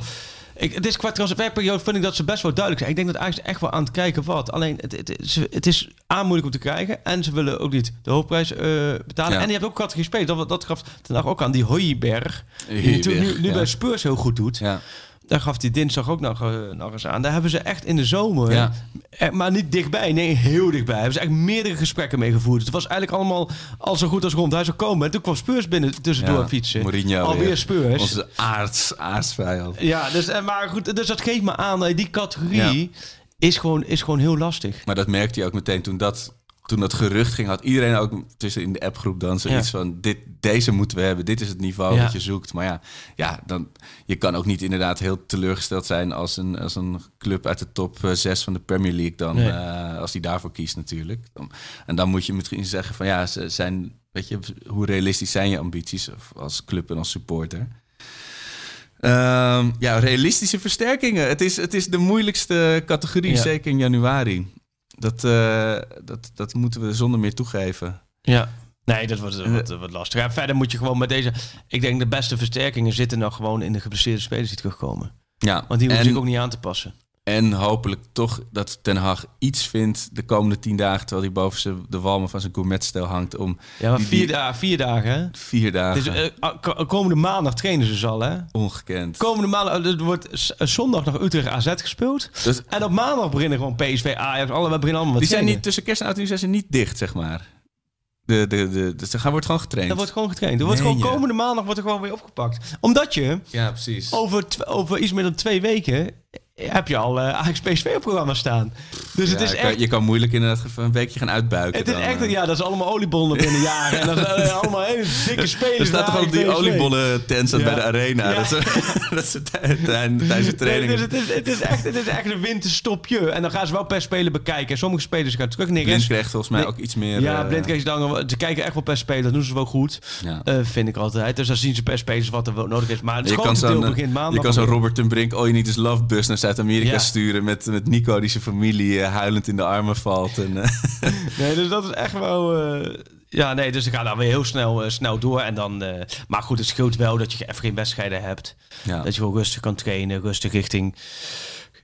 Ik, het is qua transferperiode vind ik dat ze best wel duidelijk zijn. Ik denk dat Ajax echt wel aan het kijken wat. Alleen het, het, is- het is aan moeilijk om te krijgen. En ze willen ook niet de hoofdprijs eh, betalen. Ja. En je hebt ook categorie gespeeld. Dat, dat gaf ten ook aan. Die Hooiberg. Die nu, nu ja. bij Spurs heel goed doet. Ja. Daar gaf hij dinsdag ook nog, eh, nog eens aan. Daar hebben ze echt in de zomer, Ja. eh, maar niet dichtbij, nee, heel dichtbij. Hebben ze echt meerdere gesprekken mee gevoerd. Het was eigenlijk allemaal al zo goed als rond. Hij zou komen. En toen kwam Spurs binnen tussendoor Ja, fietsen. Mourinho Alweer weer. Spurs. Onze aards, aardsvijand. Ja, dus, eh, maar goed, dus dat geeft me aan die categorie is, gewoon, is gewoon heel lastig. Maar dat merkte je ook meteen toen dat, toen dat gerucht ging. Had iedereen ook tussen in de appgroep dan zoiets Ja. van... Dit, deze moeten we hebben, dit is het niveau Ja. dat je zoekt. Maar ja, ja dan, je kan ook niet inderdaad heel teleurgesteld zijn... als een, als een club uit de top 6 van de Premier League dan... Nee. eh, als die daarvoor kiest natuurlijk. Dan- en dan moet je misschien zeggen van ja, ze zijn... Weet je, hoe realistisch zijn je ambities of als club en als supporter? Ehm, ja, realistische versterkingen. Het is, het is de moeilijkste categorie, Ja. zeker in januari. Dat, eh, dat, dat moeten we zonder meer toegeven. Ja. Nee, dat wordt, wordt lastig. Ja, verder moet je gewoon met deze... Ik denk de beste versterkingen zitten nog gewoon in de geblesseerde spelers die terugkomen. Ja, Want die hoeven en, zich ook niet aan te passen. En hopelijk toch dat Ten Hag iets vindt de komende tien dagen... terwijl hij boven zijn, de walmen van zijn gourmetstel hangt om Ja, maar die- vier, die- dagen, vier dagen, hè? vier dagen. Dus, eh, komende maandag trainen ze dus al, hè? Ongekend. Komende maandag er wordt eh, zondag nog Utrecht AZ gespeeld. Dus En op maandag beginnen gewoon PSV, Ajax, alle, we beginnen allemaal die zijn trainen. niet tussen kerst en oud zijn ze niet dicht, zeg maar. De, de, de, dus er gaan- wordt gewoon getraind. Er wordt gewoon getraind. Er wordt gewoon komende maandag wordt er gewoon weer opgepakt. Omdat je Ja, precies. over, over iets meer dan twee weken heb je al Ajax PSV op programma staan. Dus het is je kan- echt... je kan moeilijk inderdaad een weekje gaan uitbuiken. Het is dan, echt, eh. ja, dat is allemaal oliebollen binnen jaren. En dat is eh, allemaal hele dikke spelers. Er staat toch al die Ajax, PSV. oliebollen tent Ja. bij de arena. Ja. Dat ze, dat tijdens de training... Dus het, is, het, is echt, het is echt een winterstopje. En dan gaan ze wel per speler bekijken. Sommige spelers gaan terug. Nee, Blind krijgt volgens mij ook iets meer... Ja, blind krijg je dan. Ze kijken echt wel per speler. Dat doen ze wel goed. vind ik altijd. Dus dan zien ze per spelers wat er nodig is. Maar het je kan grote deel begint je maandag. kan zo'n. Robert ten Brink All You Need Is Love bus naar Zuid-Amerika Ja. sturen... Met, met Nico die zijn familie eh, huilend in de armen valt. En, eh, Nee, dus dat is echt wel... eh, ja, nee, dus ik ga dan weer heel snel, snel door. En dan, maar goed, het scheelt wel dat je even geen wedstrijden hebt. ja. Dat je gewoon rustig kan trainen. Rustig richting,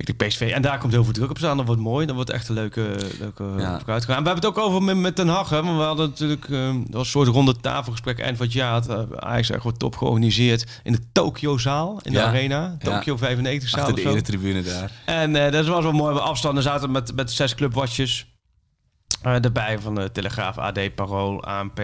richting PSV. En daar komt heel veel druk op staan. Dat wordt mooi. Dat wordt echt een leuke, leuke Ja. vooruitgang. En we hebben het ook over met, met Den Haag. Hè? Want we hadden natuurlijk... eh, dat was een soort ronde tafelgesprek eind van het jaar. Het, uh, Ajax echt wat top georganiseerd. In de Tokyo-zaal. In de Ja. arena. Tokyo 95 zaal Achter of de zo. eretribune daar. En eh, dat was wel mooi. We afstanden zaten met, met zes clubwatjes. Eh erbij van de Telegraaf, AD, Parool, ANP,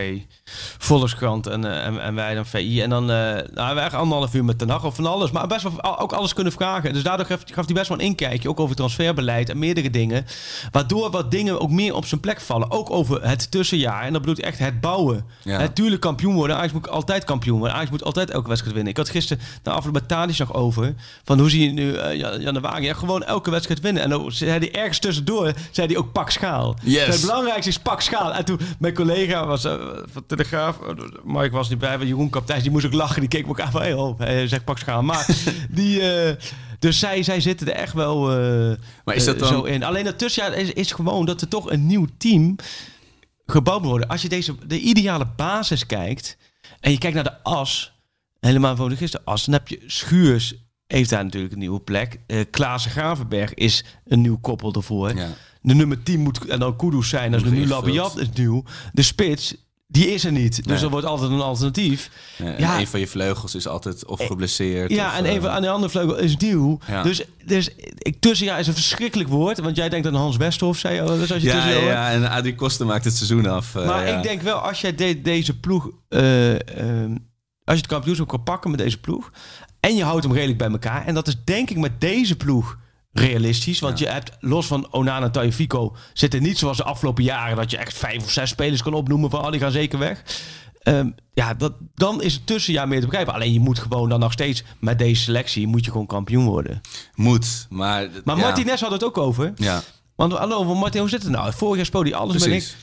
Volkskrant en, eh, en, en wij dan VI. En dan eh nou, we hebben echt anderhalf uur met de nacht of van alles. Maar best wel ook alles kunnen vragen. Dus daardoor gaf, gaf hij best wel een inkijkje. Ook over transferbeleid en meerdere dingen. Waardoor wat dingen ook meer op zijn plek vallen. Ook over het tussenjaar. En dat bedoelt echt het bouwen. Ja. Het tuurlijk kampioen worden. Ajax moet altijd kampioen worden. Ajax moet altijd elke wedstrijd winnen. Ik had gisteren de afloop met Tadic nog over. Van hoe zie je nu Jan- januari? Ja, gewoon elke wedstrijd winnen. En dan zei hij ergens tussendoor, zei hij ook pak schaal. Yes. Belangrijkste is pak schaal. En toen mijn collega was eh, van Telegraaf, uh, Mike was niet bij, maar Jeroen Kapteins, die moest ook lachen. Die keek me ook aan van, hey, oh, hij zegt pak schaal. Maar die, eh, dus zij, zij zitten er echt wel eh, Maar is dat eh, dan- zo in. Alleen dat tussenjaar is, is gewoon dat er toch een nieuw team gebouwd moet worden. Als je deze, de ideale basis kijkt en je kijkt naar de as, helemaal voor de gisteren as, dan heb je Schuurs heeft daar natuurlijk een nieuwe plek. Eh Klaassen Gravenberg is een nieuw koppel ervoor. Ja. De nummer 10 moet en dan Kudus zijn. Is Moet nu. Labiat is nieuw. De spits, die is er niet. Dus Nee. er wordt altijd een alternatief. Ja, en Ja. een van je vleugels is altijd of geblesseerd. Ja, of, en eh, even aan de andere vleugel is nieuw. Ja. Dus, dus ik, tussenjaar is een verschrikkelijk woord. Want jij denkt aan Hans Westhoff, zei je. Dus als je ja, tussenjaar ja, ja, en Adrie Koster maakt het seizoen af. eh, Maar ja. ik denk wel, als jij de- deze ploeg... eh, ehm, als je het kampioenschap kan pakken met deze ploeg... en je houdt hem redelijk bij elkaar... en dat is denk ik met deze ploeg realistisch. Want je hebt, los van Onana en Tagliafico... zitten niet zoals de afgelopen jaren... dat je echt vijf of zes spelers kan opnoemen... van oh, die gaan zeker weg. Ehm, ja, dat, dan is het tussenjaar meer te begrijpen. Alleen je moet gewoon dan nog steeds... met deze selectie moet je gewoon kampioen worden. Moet, maar... Maar ja. Martinez had het ook over. Ja, Want hallo, Martin, hoe zit het nou? Vorig jaar speelde hij alles met precies.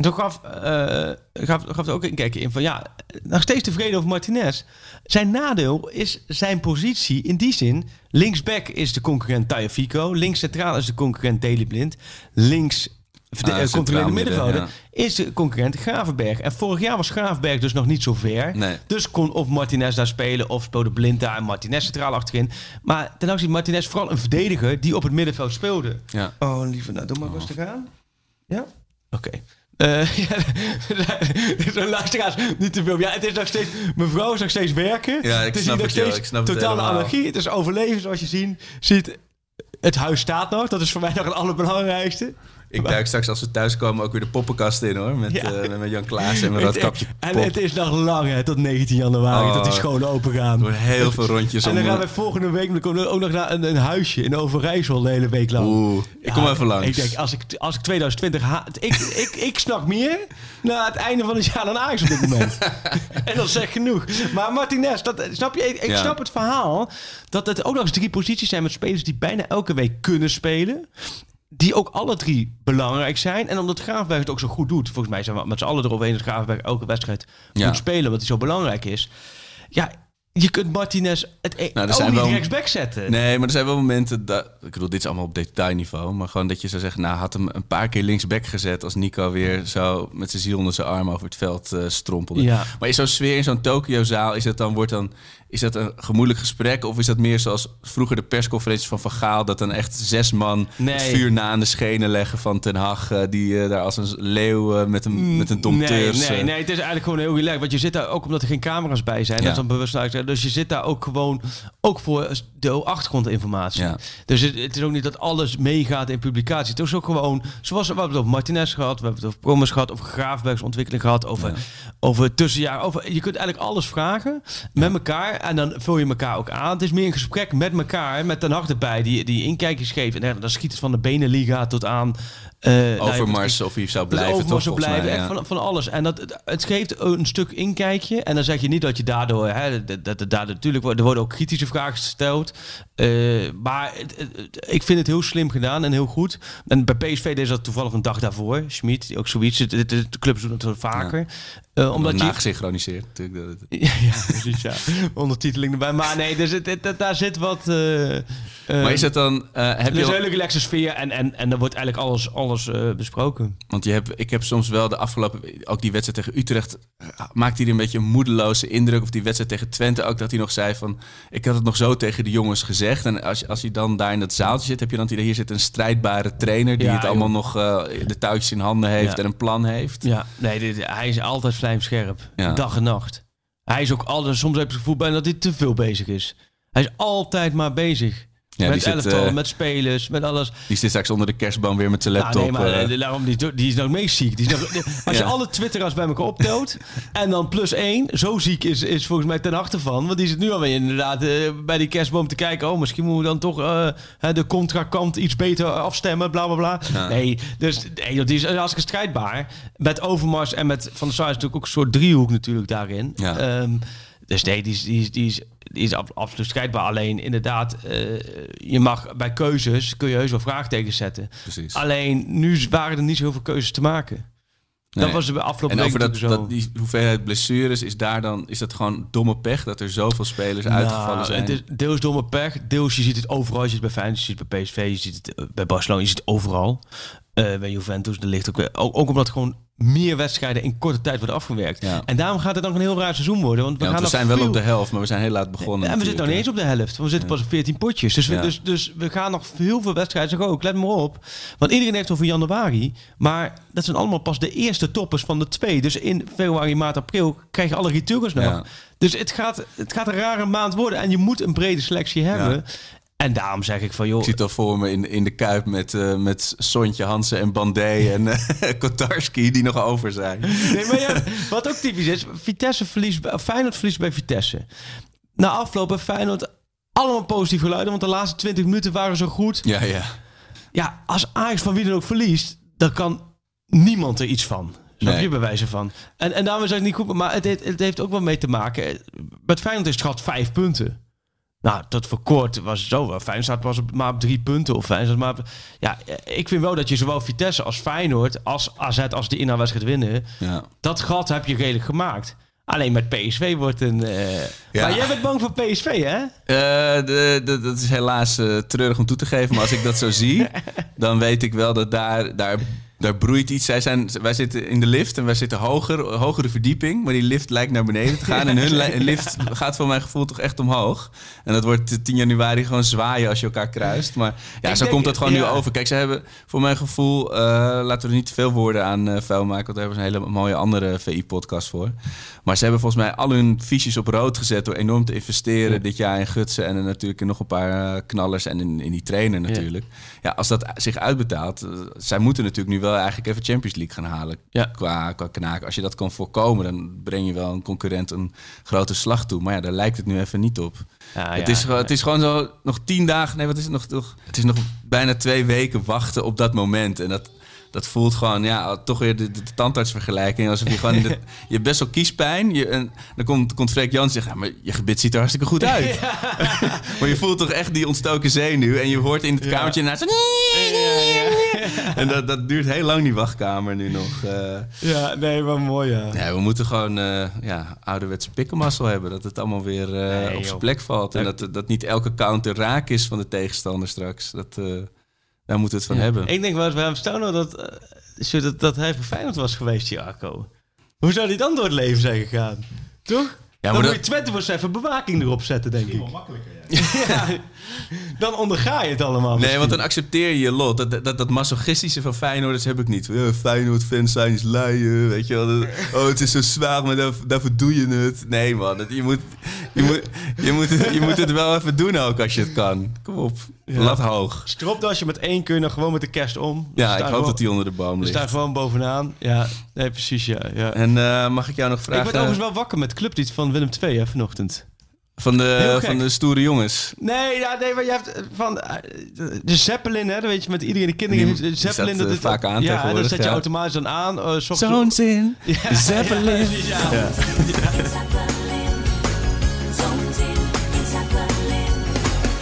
Toen gaf, eh, gaf, gaf er ook een kijkje in van ja, nog steeds tevreden over Martinez. Zijn nadeel is zijn positie in die zin. Linksback is de concurrent Tagliafico. Links centraal is de concurrent Daley Blind. Links Ah, midden, middenvelder is de concurrent Gravenberg. En vorig jaar was Gravenberg dus nog niet zo ver. Nee. Dus kon of Martinez daar spelen of speelde Blind daar en Martinez centraal achterin. Maar ten aanzien Martinez vooral een verdediger die op het middenveld speelde. Ja. Oh, lieve, nou, doe maar rustig aan. Ja? Oké. Eh, ja, Zo'n luisteraars, niet te veel. Ja, het is nog steeds... Mijn vrouw is nog steeds werken. Ja, ik het is snap nog steeds Ik snap het totale allergie. Het is overleven, zoals je zien, ziet. Het huis staat nog. Dat is voor mij nog het allerbelangrijkste. Ik duik straks als we thuiskomen ook weer de poppenkast in hoor. Met, Ja. eh, met Jan Klaas en met dat kapje En pop. het is nog lang, hè, tot 19 januari, Oh. tot die scholen open gaan. Worden heel veel rondjes En om... dan gaan we volgende week dan komen we ook nog naar een, een huisje in Overijssel de hele week lang. Oeh, ik kom even langs. Ik denk, als ik, als ik 2020 ha ik, ik, ik snak meer na het einde van het jaar dan Ajax op dit moment. en dat zegt genoeg. Maar Martinez, dat, snap je? Ik, ik Ja. snap het verhaal dat het ook nog eens drie posities zijn met spelers die bijna elke week kunnen spelen. Die ook alle drie belangrijk zijn. En omdat Graafberg het ook zo goed doet. Volgens mij zijn we met z'n allen eroverheen dat Graafberg elke wedstrijd Ja. moet spelen. Omdat hij zo belangrijk is. Ja, je kunt Martinez het e- Nou, er zijn niet wel- rechtsback zetten. Nee, maar er zijn wel momenten dat... Ik bedoel, dit is allemaal op detailniveau. Maar gewoon dat je zou zeggen... Nou, had hem een paar keer linksback gezet... als Nico weer zo met zijn ziel onder zijn arm over het veld eh, strompelde. Ja. Maar is zo'n sfeer in zo'n Tokio-zaal... Is, het dan, wordt dan, is dat een gemoedelijk gesprek? Of is dat meer zoals vroeger de persconferenties van Van Gaal... dat dan echt zes man Nee. het vuur na aan de schenen leggen van Ten Hag... eh, die eh, daar als een leeuw met een, met een Mm, Nee, nee, nee, het is eigenlijk gewoon heel relaxed. Want je zit daar ook omdat er geen camera's bij zijn. Ja. Dat is dan bewust. Dus je zit daar ook gewoon, ook voor de achtergrondinformatie. Ja. Dus het, het is ook niet dat alles meegaat in publicatie. Het is ook gewoon, zoals we hebben het over Martinez gehad, we hebben het over Promes gehad, over Graafbergs ontwikkeling gehad, over, Ja. over tussenjaar. Over, je kunt eigenlijk alles vragen met elkaar en dan vul je elkaar ook aan. Het is meer een gesprek met elkaar, met Ten Hag erbij, die, die inkijkjes geeft. En dan schiet het van de Beneliga tot aan... eh, nou, je Overmars of hij zou blijven, overal toch? zo volgens blijven, mij, echt ja. van, van alles. En dat, het- geeft een stuk inkijkje. En dan zeg je niet dat je daardoor... Hè, dat, dat, dat, daar natuurlijk worden- er worden ook kritische vragen gesteld. Eh, maar het- het- het- ik vind het heel slim gedaan en heel goed. En bij PSV deed dat toevallig een dag daarvoor. Schmid, die ook zoiets. De, de, de clubs doen het wel vaker. Eh, omdat je... Nagesynchroniseerd natuurlijk. Ja, ja, precies, ja. Ondertiteling erbij. Maar nee, dus het, het- daar zit wat... eh, eh, Maar is het dan... eh, heb je is een hele relaxe sfeer en, en, en er wordt eigenlijk alles, alles eh, besproken. Want je hebt, ik heb soms wel de afgelopen... Ook die wedstrijd tegen Utrecht... Maakt hij een beetje een moedeloze indruk. Of die wedstrijd tegen Twente ook. Dat hij nog zei van... Ik had het nog zo tegen de jongens gezegd. En als, als hij dan daar in dat zaaltje zit... Heb je dan idee... Hier zit een strijdbare trainer... Die Ja, het allemaal joh. nog eh, de touwtjes in handen heeft. Ja. En een plan heeft. Ja, nee, dit, hij is altijd vlijmscherp. Ja. Dag en nacht. Hij is ook altijd, soms heb je het gevoel bijna dat hij te veel bezig is. Hij is altijd maar bezig. Ja, met zit, elftal, eh, met spelers, met alles. die zit straks onder de kerstboom weer met zijn Nou, laptop. nee, maar eh. eh, daarom, die, die is nog meest ziek. Die is nog, als je Ja. alle twitteraars bij elkaar optelt en dan plus één, zo ziek is, is volgens mij ten achter van. Want die zit nu alweer inderdaad bij die kerstboom te kijken. Oh, misschien moeten we dan toch de contrakant iets beter afstemmen, bla bla bla. Ja. Nee, dus nee, die is hartstikke strijdbaar. Met Overmars en met Van der Sar is natuurlijk ook een soort driehoek natuurlijk daarin. Ja. Ehm, Dus nee, die is, die is, die is, die is ab- absoluut strijdbaar. Alleen inderdaad, eh, je mag bij keuzes kun je heus wel vraagtekens zetten. Precies. Alleen nu waren er niet zo heel veel keuzes te maken. Dat was de afgelopen En over dat, zo. dat, die hoeveelheid blessures, is daar dan is dat gewoon domme pech dat er zoveel spelers uitgevallen Nou, zijn? Het is deels domme pech, deels je ziet het overal. Je ziet het bij Feyenoord, je ziet het bij PSV, je ziet het eh, bij Barcelona, je ziet het overal. Eh, bij Juventus, er ligt ook, weer- ook, ook omdat gewoon meer wedstrijden in korte tijd worden afgewerkt. Ja. En daarom gaat het dan een heel raar seizoen worden. Want we, Ja, gaan want we zijn wel op de helft, maar we zijn heel laat begonnen. en we zitten nog niet eens op de helft. want We zitten pas op 14 potjes. Dus we, dus, dus we gaan nog heel veel wedstrijden. Zeg ook, let maar op. Want iedereen heeft over januari. Maar dat zijn allemaal pas de eerste toppers van de twee. Dus in februari, maart, april krijg je alle returns nog. Dus het gaat, het gaat een rare maand worden. En je moet een brede selectie hebben. Ja. En daarom zeg ik van, joh... Ik het al voor me in, in de Kuip met, eh met Sontje Hansen en Bandé en eh, Kotarski die nog over zijn. Nee, maar ja, wat ook typisch is, Vitesse verliest, bij- Feyenoord verliest bij Vitesse. Na afloop heeft Feyenoord allemaal positief geluiden, want de laatste 20 minuten waren zo goed. Ja, ja. Ja, als Ajax van wie dan ook verliest, dan kan niemand er iets van. Snap Nee. je bij wijze van. En, en daarom is het niet goed, maar het, heeft- het heeft ook wel mee te maken. Met Feyenoord is het gehad vijf punten. Nou, tot voor kort was het zo. wel. Feyenoord pas op, maar op drie punten. Of Feyenoord maar op- ja, ik vind wel dat je zowel Vitesse als Feyenoord, als AZ, als de inhaalwedstrijd winnen, ja. dat gat heb je redelijk gemaakt. Alleen met PSV wordt een... eh, Ja. Maar jij bent bang voor PSV, hè? Eh, de, de, dat is helaas eh, treurig om toe te geven. Maar als ik dat zo zie, dan weet ik wel dat daar, daar, daar broeit iets. Zij zijn, wij zitten in de lift en wij zitten hoger, hogere verdieping. Maar die lift lijkt naar beneden te gaan. En hun li- lift gaat voor mijn gevoel toch echt omhoog. En dat wordt 10 januari gewoon zwaaien als je elkaar kruist. Maar ja, Ik zo denk- komt dat gewoon ja. nu over. Kijk, ze hebben voor mijn gevoel... eh, laten we er niet te veel woorden aan eh, vuil maken. Want daar hebben ze een hele mooie andere VI-podcast voor. Maar ze hebben volgens mij al hun fiches op rood gezet... door enorm te investeren dit jaar in Gutsen... en natuurlijk in nog een paar eh, knallers en in, in die trainer natuurlijk. Ja. als dat zich uitbetaalt... eh, zij moeten natuurlijk nu wel eigenlijk even Champions League gaan halen... Ja. Qua, qua knaken. Als je dat kan voorkomen... dan breng je wel een concurrent een grote slag toe. Maar ja, daar lijkt het nu even niet op. Ja, het, is, gewoon- het is gewoon zo nog tien dagen... Nee, wat is het nog? nog het is nog bijna twee weken wachten op dat moment. En dat... Dat voelt gewoon, ja, toch weer de, tandartsvergelijking. Alsof je gewoon, de- je hebt best wel kiespijn. Je, en dan komt, komt Freek Jans en zegt, ja, maar je gebit ziet er hartstikke goed uit. maar je voelt toch echt die ontstoken zenuw. En je hoort in het kamertje naast... En dat, dat duurt heel lang, die wachtkamer nu nog. eh. Ja, nee, maar mooi, ja. ja, we moeten gewoon eh ja, ouderwetse pikkelmassel hebben. Dat het allemaal weer eh, Nee, op zijn plek valt. En dat, dat niet elke counter raak is van de tegenstander straks. Dat, daar moeten we het van hebben. Ik denk wel eens bij hem Stono dat, zo dat, dat hij voor Feyenoord was geweest, Jarko. Hoe zou hij dan door het leven zijn gegaan? Toch? Ja, dan maar moet je 20 even bewaking erop zetten, denk ik. Wel makkelijker, ja. Ja. Dan onderga je het allemaal. Nee, want dan accepteer je je lot. Dat, dat, dat masochistische van Feyenoorders heb ik niet. Ja, Feyenoord-fans zijn is luien, weet je wel. Dat- oh, het is zo zwaar, maar daar, daarvoor doe je het. Nee, man. Dat, je, moet, je, moet, je, moet het, je moet het wel even doen ook als je het kan. Kom op. Lat hoog. Stropdasje met één kun je nog gewoon met de kerst om. Ja, Sta ik hoop gewoon- dat die onder de boom ligt. staan gewoon bovenaan. Ja, nee, precies, ja. ja. En eh, mag ik jou nog Ik vragen? werd overigens wel wakker met clublied van Willem II hè, vanochtend. Van de, van de stoere jongens. Nee, ja, nee, maar je hebt eh, van eh, de Zeppelin, hè, dat weet je, met iedereen de kinderen. Zeppelin, staat, dat eh, is vaak aan Ja, tegenwoordig, dat zet je ja. automatisch dan aan. eh, ochtends- Zo'n zin. Ja, Zeppelin. Ja, ja.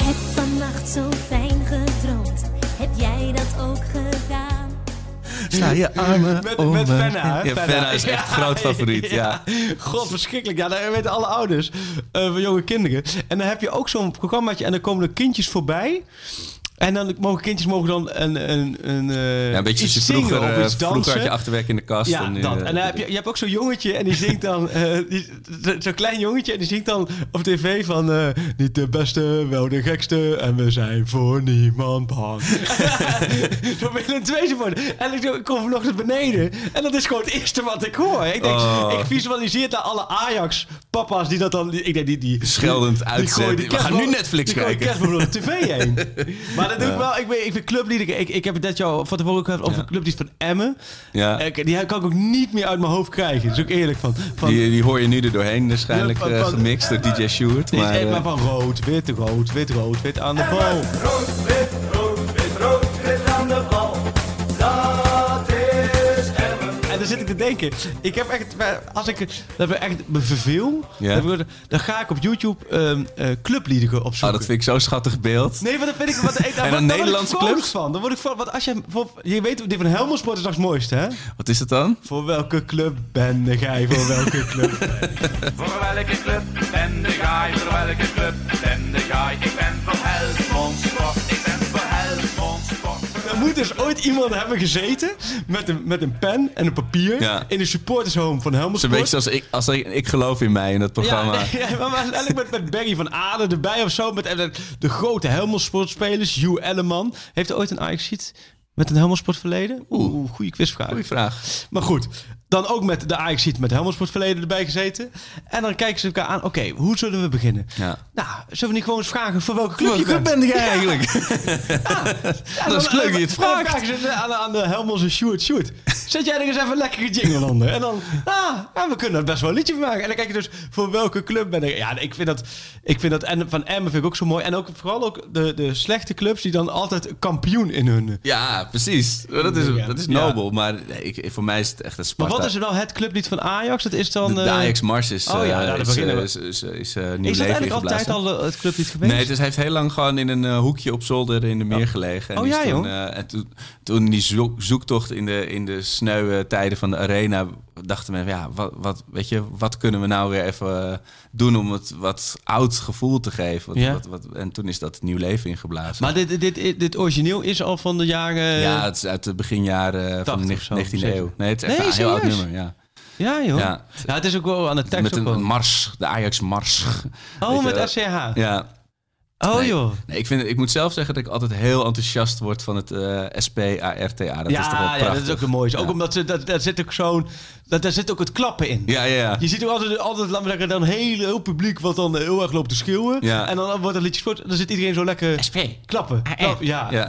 Heb vannacht zo fijn gedroomd. Heb jij dat ook gedaan? Sla je armen Met, om met me Fenna, hè? heen. Ja, Fenna is echt groot favoriet, ja. God, verschrikkelijk. Ja, dat weten alle ouders eh, van jonge kinderen. En dan heb je ook zo'n programmaatje en dan komen er kindjes voorbij. En dan mogen kindjes mogen dan een, een, een, eh, Ja, een beetje iets je vroeger, zingen of eh, iets vroeger had dansen. je achterwerk in de kast. Ja, en nu, dat. eh, En dan heb je, je hebt ook zo'n jongetje en die zingt dan... eh, Zo'n klein jongetje en die zingt dan op tv van... eh, niet de beste, wel de gekste en we zijn voor niemand bang. Zo Willem II worden. En ik, ik kom vanochtend beneden en dat is gewoon het eerste wat ik hoor. Ik, denk, Oh. ik visualiseer daar alle Ajax-papa's die dat dan... Ik denk, die, die, Scheldend uitzetten. We gaan nu Netflix kijken. kerstboom door de tv heen. maar dat doe ik wel... Ik, weet, ik vind clublieden... Ik, ik heb het net jou van tevoren ook gehad over Ja. clublied van Emmen. Ja, Ik- die kan ik ook niet meer uit mijn hoofd krijgen. Dat is ook eerlijk van. van die, die hoor je nu er doorheen waarschijnlijk van- eh, van- gemixt door DJ Sjoerd. Maar, eh, maar van rood, wit, rood, wit, rood, wit aan de bal. Rood, wit, rood, denken. Ik heb echt, als ik dat echt me verveel, Ja. dan, dan ga ik op YouTube ehm eh, clubliederen Oh, opzoeken. dat vind ik zo'n schattig beeld. Nee, maar dat vind ik... Wat, ik, dan Nederlandse word ik vrolijk clubs? van. Dan word ik van. Want als je... Voor, je weet, die van Helmelsport is nog het mooiste, hè? Wat is het dan? Voor welke club ben jij? Voor welke club? Voor welke club ben de gaai? Voor welke club ben de gaai? Ik ben voor moet dus ooit iemand hebben gezeten met een, met een pen en een papier Ja. in de supportershome van Het is Helmelsport. een beetje zoals ik, als ik, ik geloof in mij in dat programma. Ja, nee, ja, maar, met, met Barry van Aden erbij of zo. Met de, grote Helmelsport-spelers. Hugh Elleman. Heeft er ooit een Ajax-sheet met een Helmelsport verleden? Oeh, oeh, goede quizvraag. Goeie vraag. Maar goed, dan ook met de Ajax-sheet met Helmelsport verleden erbij gezeten. En dan kijken ze elkaar aan. Oké, hoe zullen we beginnen? Ja. Nou, zullen we niet gewoon eens vragen voor welke club Welke je club bent? ben jij eigenlijk? Ja, Dat is dan- leuk dat je het dan vraagt. vragen ze aan, de- aan de Helmels en Sjoerd. Sjoerd, zet jij er eens even een lekkere jingle onder? En dan, ah, we kunnen er best wel een liedje van maken. En dan kijk je dus, voor welke club ben ik? Ja, ik vind dat, ik vind dat en van Emmen vind ik ook zo mooi. En ook vooral ook de, de slechte clubs die dan altijd kampioen in hun... Ja, precies. Dat is, dat is nobel. Maar ik, voor mij is het echt een Sparta. Wat is er nou het clublied van Ajax? Dat is dan... De, de eh, Ajax Mars is, Oh ja, eh, nou, is, beginnen eh, is, is, is, nieuw is dat eigenlijk altijd al het clublied geweest? Nee, het heeft heel lang gewoon in een hoekje op zolder in de meer gelegen. En Oh ja, toen, joh. en toen, toen die zoek- zoektocht in de, in de sneuwe tijden van de arena... dachten we, ja, wat, wat, weet je, wat kunnen we nou weer even doen... om het wat oud gevoel te geven. Wat, Ja. wat, wat, en toen is dat nieuw leven ingeblazen. Maar dit, dit, dit, dit origineel is al van de jaren... ja, het is uit de beginjaren van 80 de of zo, 19e zeker. eeuw. Nee, het is echt Nee, een heel oud serieus? nummer, ja. Ja, joh. Ja. Ja. het is ook wel aan de tekst Met ook een, mars, de Ajax Mars. Oh, met? SCH. Ja, Oh, nee. joh. Nee, ik, vind, ik moet zelf zeggen dat ik altijd heel enthousiast word van het eh SPARTA. Dat ja, is toch wel ja, prachtig. dat is ook een mooiste. Ook Ja. omdat ze, dat, daar zit ook zo'n... Dat, daar zit ook het klappen in. Ja, ja, ja. Je ziet ook altijd, altijd laten we zeggen, dan heel, heel publiek wat dan heel erg loopt te schreeuwen. Ja. En dan wordt een liedje gespeeld. Dan zit iedereen zo lekker... SP. Klappen. Klap- ja. ja.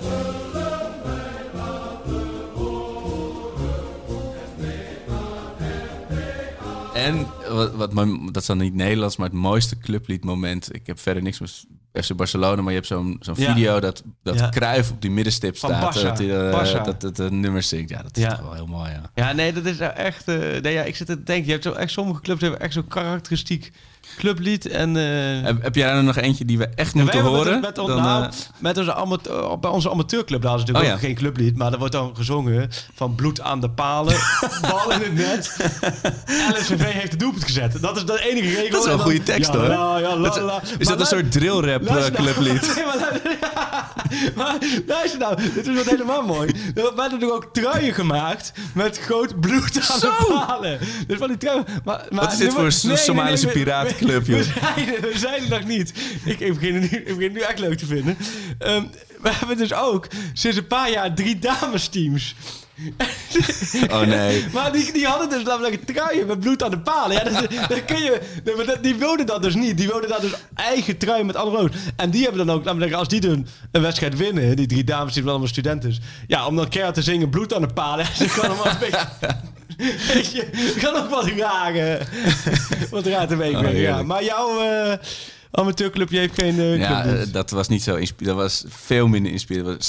En wat, wat mijn- dat is dan niet Nederlands, maar het mooiste clubliedmoment. Ik heb verder niks met FC Barcelona, maar je hebt zo'n zo'n Ja. video dat, dat Ja. Cruijff op die middenstip Van staat. Dat hij eh, Barca. dat het een nummer zingt. Ja, dat is Ja. toch wel heel mooi. Ja. Ja, nee, dat is nou echt... eh, nee, ja, ik zit te denken, je hebt zo echt sommige clubs hebben echt zo'n karakteristiek clublied. En, eh, Heb, heb jij er nog eentje die we echt En moeten hebben horen? Met, met, Dan, nou, eh, met onze amateur, bij onze amateurclub, daar is natuurlijk Oh, ook ja. geen clublied, maar er wordt dan gezongen van bloed aan de palen, bal in het net. LSVV heeft de doelpunt gezet. Dat is de enige regel. Dat is wel En een goede tekst, ja, hoor. Ja, ja, la, Dat- is Maar dat een soort drillrap eh, luister nou. clublied? Nee, maar, luister- ja. maar luister nou, dit is wat helemaal mooi. Er werden natuurlijk ook truien gemaakt met groot bloed aan de palen. Dus van die truien. Maar, maar, Wat is dit voor een nee, nee, nee, Somalische we- joh? We zeiden, we zeiden nog niet. Ik, ik, begin het nu, ik begin nu echt leuk te vinden. Ehm, we hebben dus ook sinds een paar jaar drie damesteams. Oh nee. Maar die, die hadden dus namelijk truien met bloed aan de palen. Ja, dat, dat kun je, dat- die wilden dat dus niet. Die wilden dat dus eigen trui met alle rood. En die hebben dan ook, namelijk als die dan een wedstrijd winnen, die drie dames die allemaal studenten is. Ja, om dan keihard te zingen bloed aan de palen. Ze kan hem wel een beetje... Weet je, kan ook wat raar, eh, wat raar te week Oh, brengen, ja. heerlijk. Maar jouw eh, amateurclubje heeft geen eh Ja, clublied. eh, dat was niet zo inspirerend. Dat was veel minder inspirerend.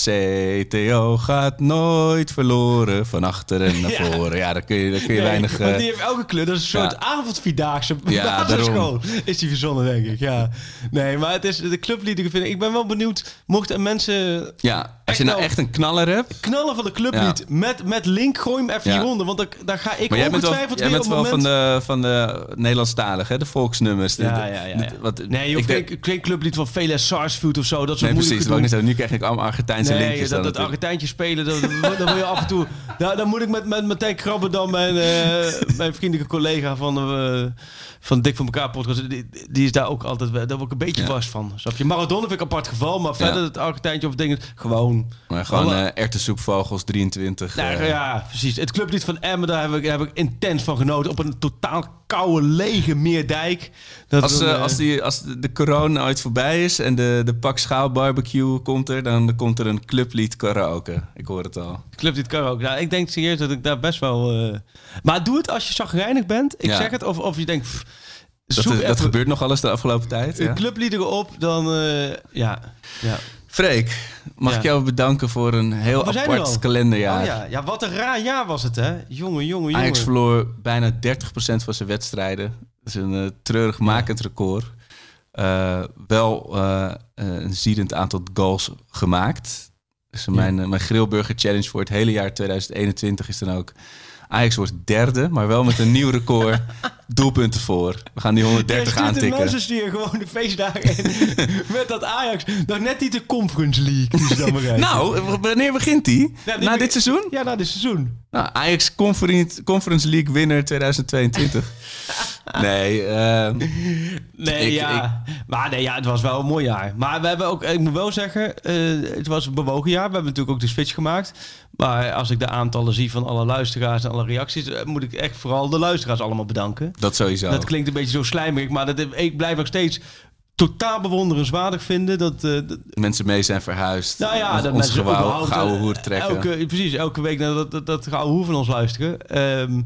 CTO gaat nooit verloren van achteren naar voren. Ja, daar kun je, daar kun je Nee, weinig... want eh, die heeft elke kleur. Dat is een soort ja. avondvierdaagse Ja, basisschool. Is die verzonnen, denk ik. Ja. Nee, maar het is de clubliederen vind ik. Ik ben wel benieuwd. Mochten mensen ja, als je nou echt een knaller hebt... knallen van de clublied met, met link, gooi hem even Ja. hieronder. Want daar ga ik Maar jij bent wel, ongetwijfeld jij bent wel van de, van de Nederlandstalige, hè? de volksnummers. De- Ja, ja, ja. de- ja. wat- nee, ik denk- geen, geen clublied van Veles Sarsfield of zo. Dat soort Nee, precies. doen. zeggen. Nu krijg ik allemaal Argentijnse Nee, linkjes. dat, dan dat. Argentijntje spelen, dat, dat wil je af en toe... Daar moet ik met, met Martijn Krabbe dan, mijn, eh, mijn vriendelijke collega van, eh van Dik voor elkaar podcast, die, die is daar ook altijd, daar word ik een beetje vast van. Snap je? Maradona vind ik een apart geval, maar verder het Argentijntje of dingen, gewoon... Maar gewoon Alle- eh erwtensoepvogels 23. Nou, eh, ja, precies. Het clublied van Emmen, daar heb ik, daar heb ik intens van genoten. Op een totaal koude, lege Meerdijk. Dat Als, eh, eh, als, die, als de, corona ooit voorbij is en de, de pak schaal barbecue komt er, dan komt er een clublied karaoke. Ik hoor het al. Clublied kan ook. Nou, ik denk serieus dat ik daar best wel... eh, Maar doe het als je zagrijnig bent. Ik Ja. zeg het. Of, of je denkt... pff, Dat, dat even gebeurt nog alles de afgelopen tijd. Ja. clubliederen op, dan... eh, ja, ja. Freek, mag Ja. ik jou bedanken voor een heel We er apart al. kalenderjaar. Oh ja. ja, wat een raar jaar was het, hè? Jongen, jongen, Ajax jongen. verloor bijna 30% van zijn wedstrijden. Dat is een eh, treurig makend record. Eh, wel eh, eh, een ziedend aantal goals gemaakt. Dus mijn, eh, mijn Grillburger Challenge voor het hele jaar 2021 is dan ook... Ajax wordt derde, maar wel met een nieuw record. Doelpunten voor. We gaan die 130 Jij stuurt de aantikken. mensen sturen gewoon de feestdagen in met dat Ajax nog net niet de Conference League die ze dan. Nou, wanneer begint die? Ja, die Na dit seizoen? Ja, na dit seizoen. Nou, Ajax Conference, Conference League winner 2022. nee, eh, Nee, Ik- ja. Maar nee, ja, het was wel een mooi jaar. Maar we hebben ook, ik moet wel zeggen, eh, het was een bewogen jaar. We hebben natuurlijk ook de switch gemaakt. Maar als ik de aantallen zie van alle luisteraars en alle reacties, eh, moet ik echt vooral de luisteraars allemaal bedanken. dat sowieso. Dat klinkt een beetje zo slijmerig, maar dat, ik blijf nog steeds totaal bewonderenswaardig vinden dat, eh, dat mensen mee zijn verhuisd. Nou ja, ons, dat ons mensen überhaupt, gouden eh, hoer trekken. Elke, precies, elke week naar dat, dat, dat gouden hoer van ons luisteren. Ehm,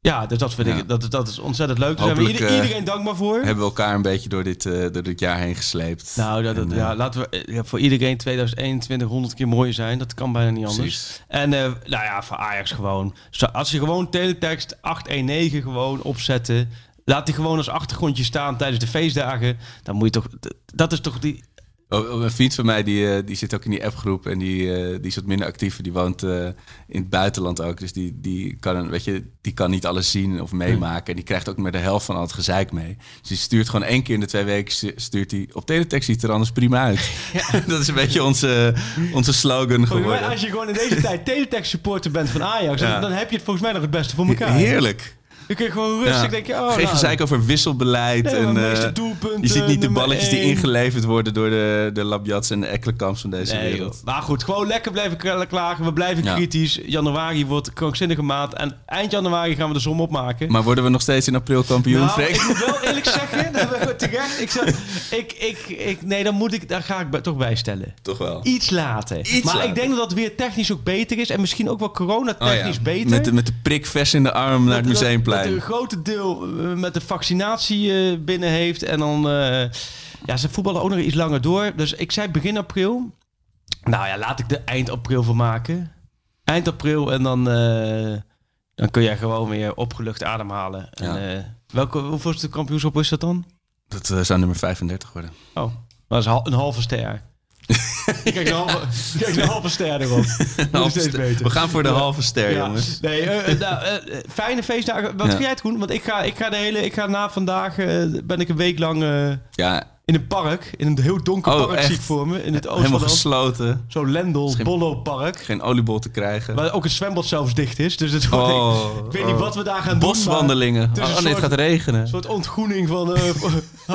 ja, dus dat vind Ja. ik, dat, dat is ontzettend leuk. Daar zijn we ieder- eh, iedereen dankbaar voor. Hebben we elkaar een beetje door dit, door dit jaar heen gesleept. Nou, dat, En, ja, laten we ja, voor iedereen 2021 100 keer mooier zijn. Dat kan bijna niet anders. Precies. En nou ja, voor Ajax gewoon. Als je gewoon teletext 819 gewoon opzetten. Laat die gewoon als achtergrondje staan tijdens de feestdagen. Dan moet je toch... Dat is toch die... Oh, oh, een vriend van mij die, eh, die zit ook in die appgroep en die, eh, die is wat minder actief. Die woont eh, in het buitenland ook. Dus die, die, kan, weet je, die kan niet alles zien of meemaken. En die krijgt ook maar de helft van al het gezeik mee. Dus die stuurt gewoon één keer in de twee weken stu- stuurt hij op teletext ziet er anders prima uit. dat is een beetje onze, onze slogan geworden. als je gewoon in deze tijd teletext supporter bent van Ajax... Ja. Dan, dan heb je het volgens mij nog het beste voor elkaar. Heerlijk. Dan kun je gewoon rustig Ja. denken... Oh, Geen nou, gezeik over wisselbeleid. Nee, en, eh, je ziet niet de balletjes die ingeleverd worden door de, de Labjats en de Ekkelenkamps van deze Nee, wereld. joh. maar goed, gewoon lekker blijven klagen. We blijven Ja. kritisch. Januari wordt krankzinnige maand. En eind januari gaan we de som opmaken. Maar worden we nog steeds in april kampioen, nou, ik moet wel eerlijk zeggen, dat ik terecht. Ik, zou, ik, ik, ik, nee, dan moet ik, daar ga ik toch bij stellen. Toch wel. Iets later. Iets maar later. ik denk dat dat weer technisch ook beter is. En misschien ook wel corona-technisch Oh ja, beter. Met de, met de prik vers in de arm naar het museumplein. Dat een grote deel eh, met de vaccinatie eh, binnen heeft. En dan... eh, ja, ze voetballen ook nog iets langer door. Dus ik zei begin april. Nou ja, laat ik er eind april van maken. Eind april en dan... dan kun je gewoon weer opgelucht ademhalen. En, eh, welke, hoeveelste kampioenschap is dat dan? Dat zou nummer 35 worden. Oh, dat is een halve ster. Kijk, een halve, kijk, een halve ster erop. Halve steeds ster. beter. We gaan voor de halve ster, Ja. jongens. Nee, eh, eh, nou, eh, fijne feestdagen. Wat Ja. ga jij het doen? Want ik ga, ik ga de hele, ik ga na vandaag ben ik een week lang Ja, in een park, in een heel donker Oh, park echt? zie ik voor me, in het helemaal Oosterland. gesloten. Zo'n Lendel Geen- Bollo park. Geen oliebol te krijgen. Waar ook het zwembad zelfs dicht is. Dus het wordt, Oh, ik, ik weet niet oh. wat we daar gaan doen. Boswandelingen. het is Oh, nee, het gaat regenen. Een soort ontgroening van eh,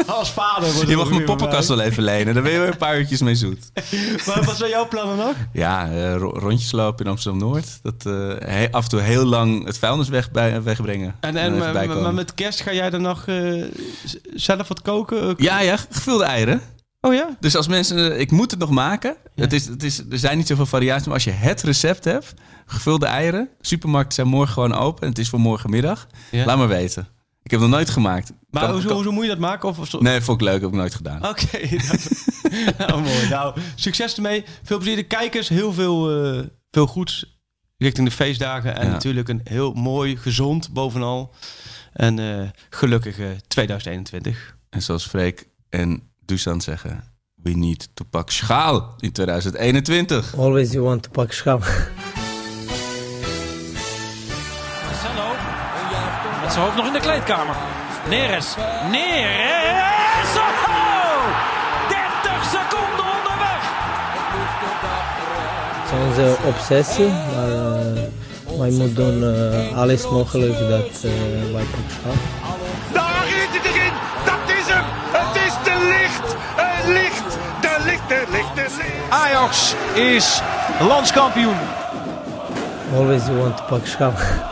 als vader. wordt Je mag mijn poppenkast wel even lenen. Daar ben je weer een paar uurtjes mee zoet. Maar wat zijn jouw plannen nog? Ja, ro- rondjes lopen in Amsterdam-Noord. Dat he- af en toe heel lang het vuilnis weg bij, wegbrengen. En, En en maar, met kerst ga jij dan nog zelf wat koken? Ja, ja, gevulde eieren. Oh ja? Dus als mensen, ik moet het nog maken. Ja. Het is, het is, er zijn niet zoveel variaties, maar als je het recept hebt, gevulde eieren, supermarkten zijn morgen gewoon open en het is voor morgenmiddag. Ja. Laat maar weten. Ik heb het nog nooit gemaakt. Maar Kan- hoezo, kan- hoezo moet je dat maken? Of? Nee, vond ik leuk, heb ik nooit gedaan. Oké, dat- nou, mooi. Nou, succes ermee. Veel plezier de kijkers. Heel veel, eh, veel goeds richting de feestdagen. En Ja. natuurlijk een heel mooi, gezond bovenal. En eh gelukkige 2021. En zoals Freek en Dusan zeggen, we need to pak schaal in 2021. Always you want to pak schaal. Marcelo. Met zijn hoofd nog in de kleedkamer. Neres. Neres. Oh! 30 seconden onderweg. Het is onze obsessie, maar eh, wij moeten doen eh, alles mogelijk dat eh, wij pak schaal. Ajax is landskampioen. Always you want to pak.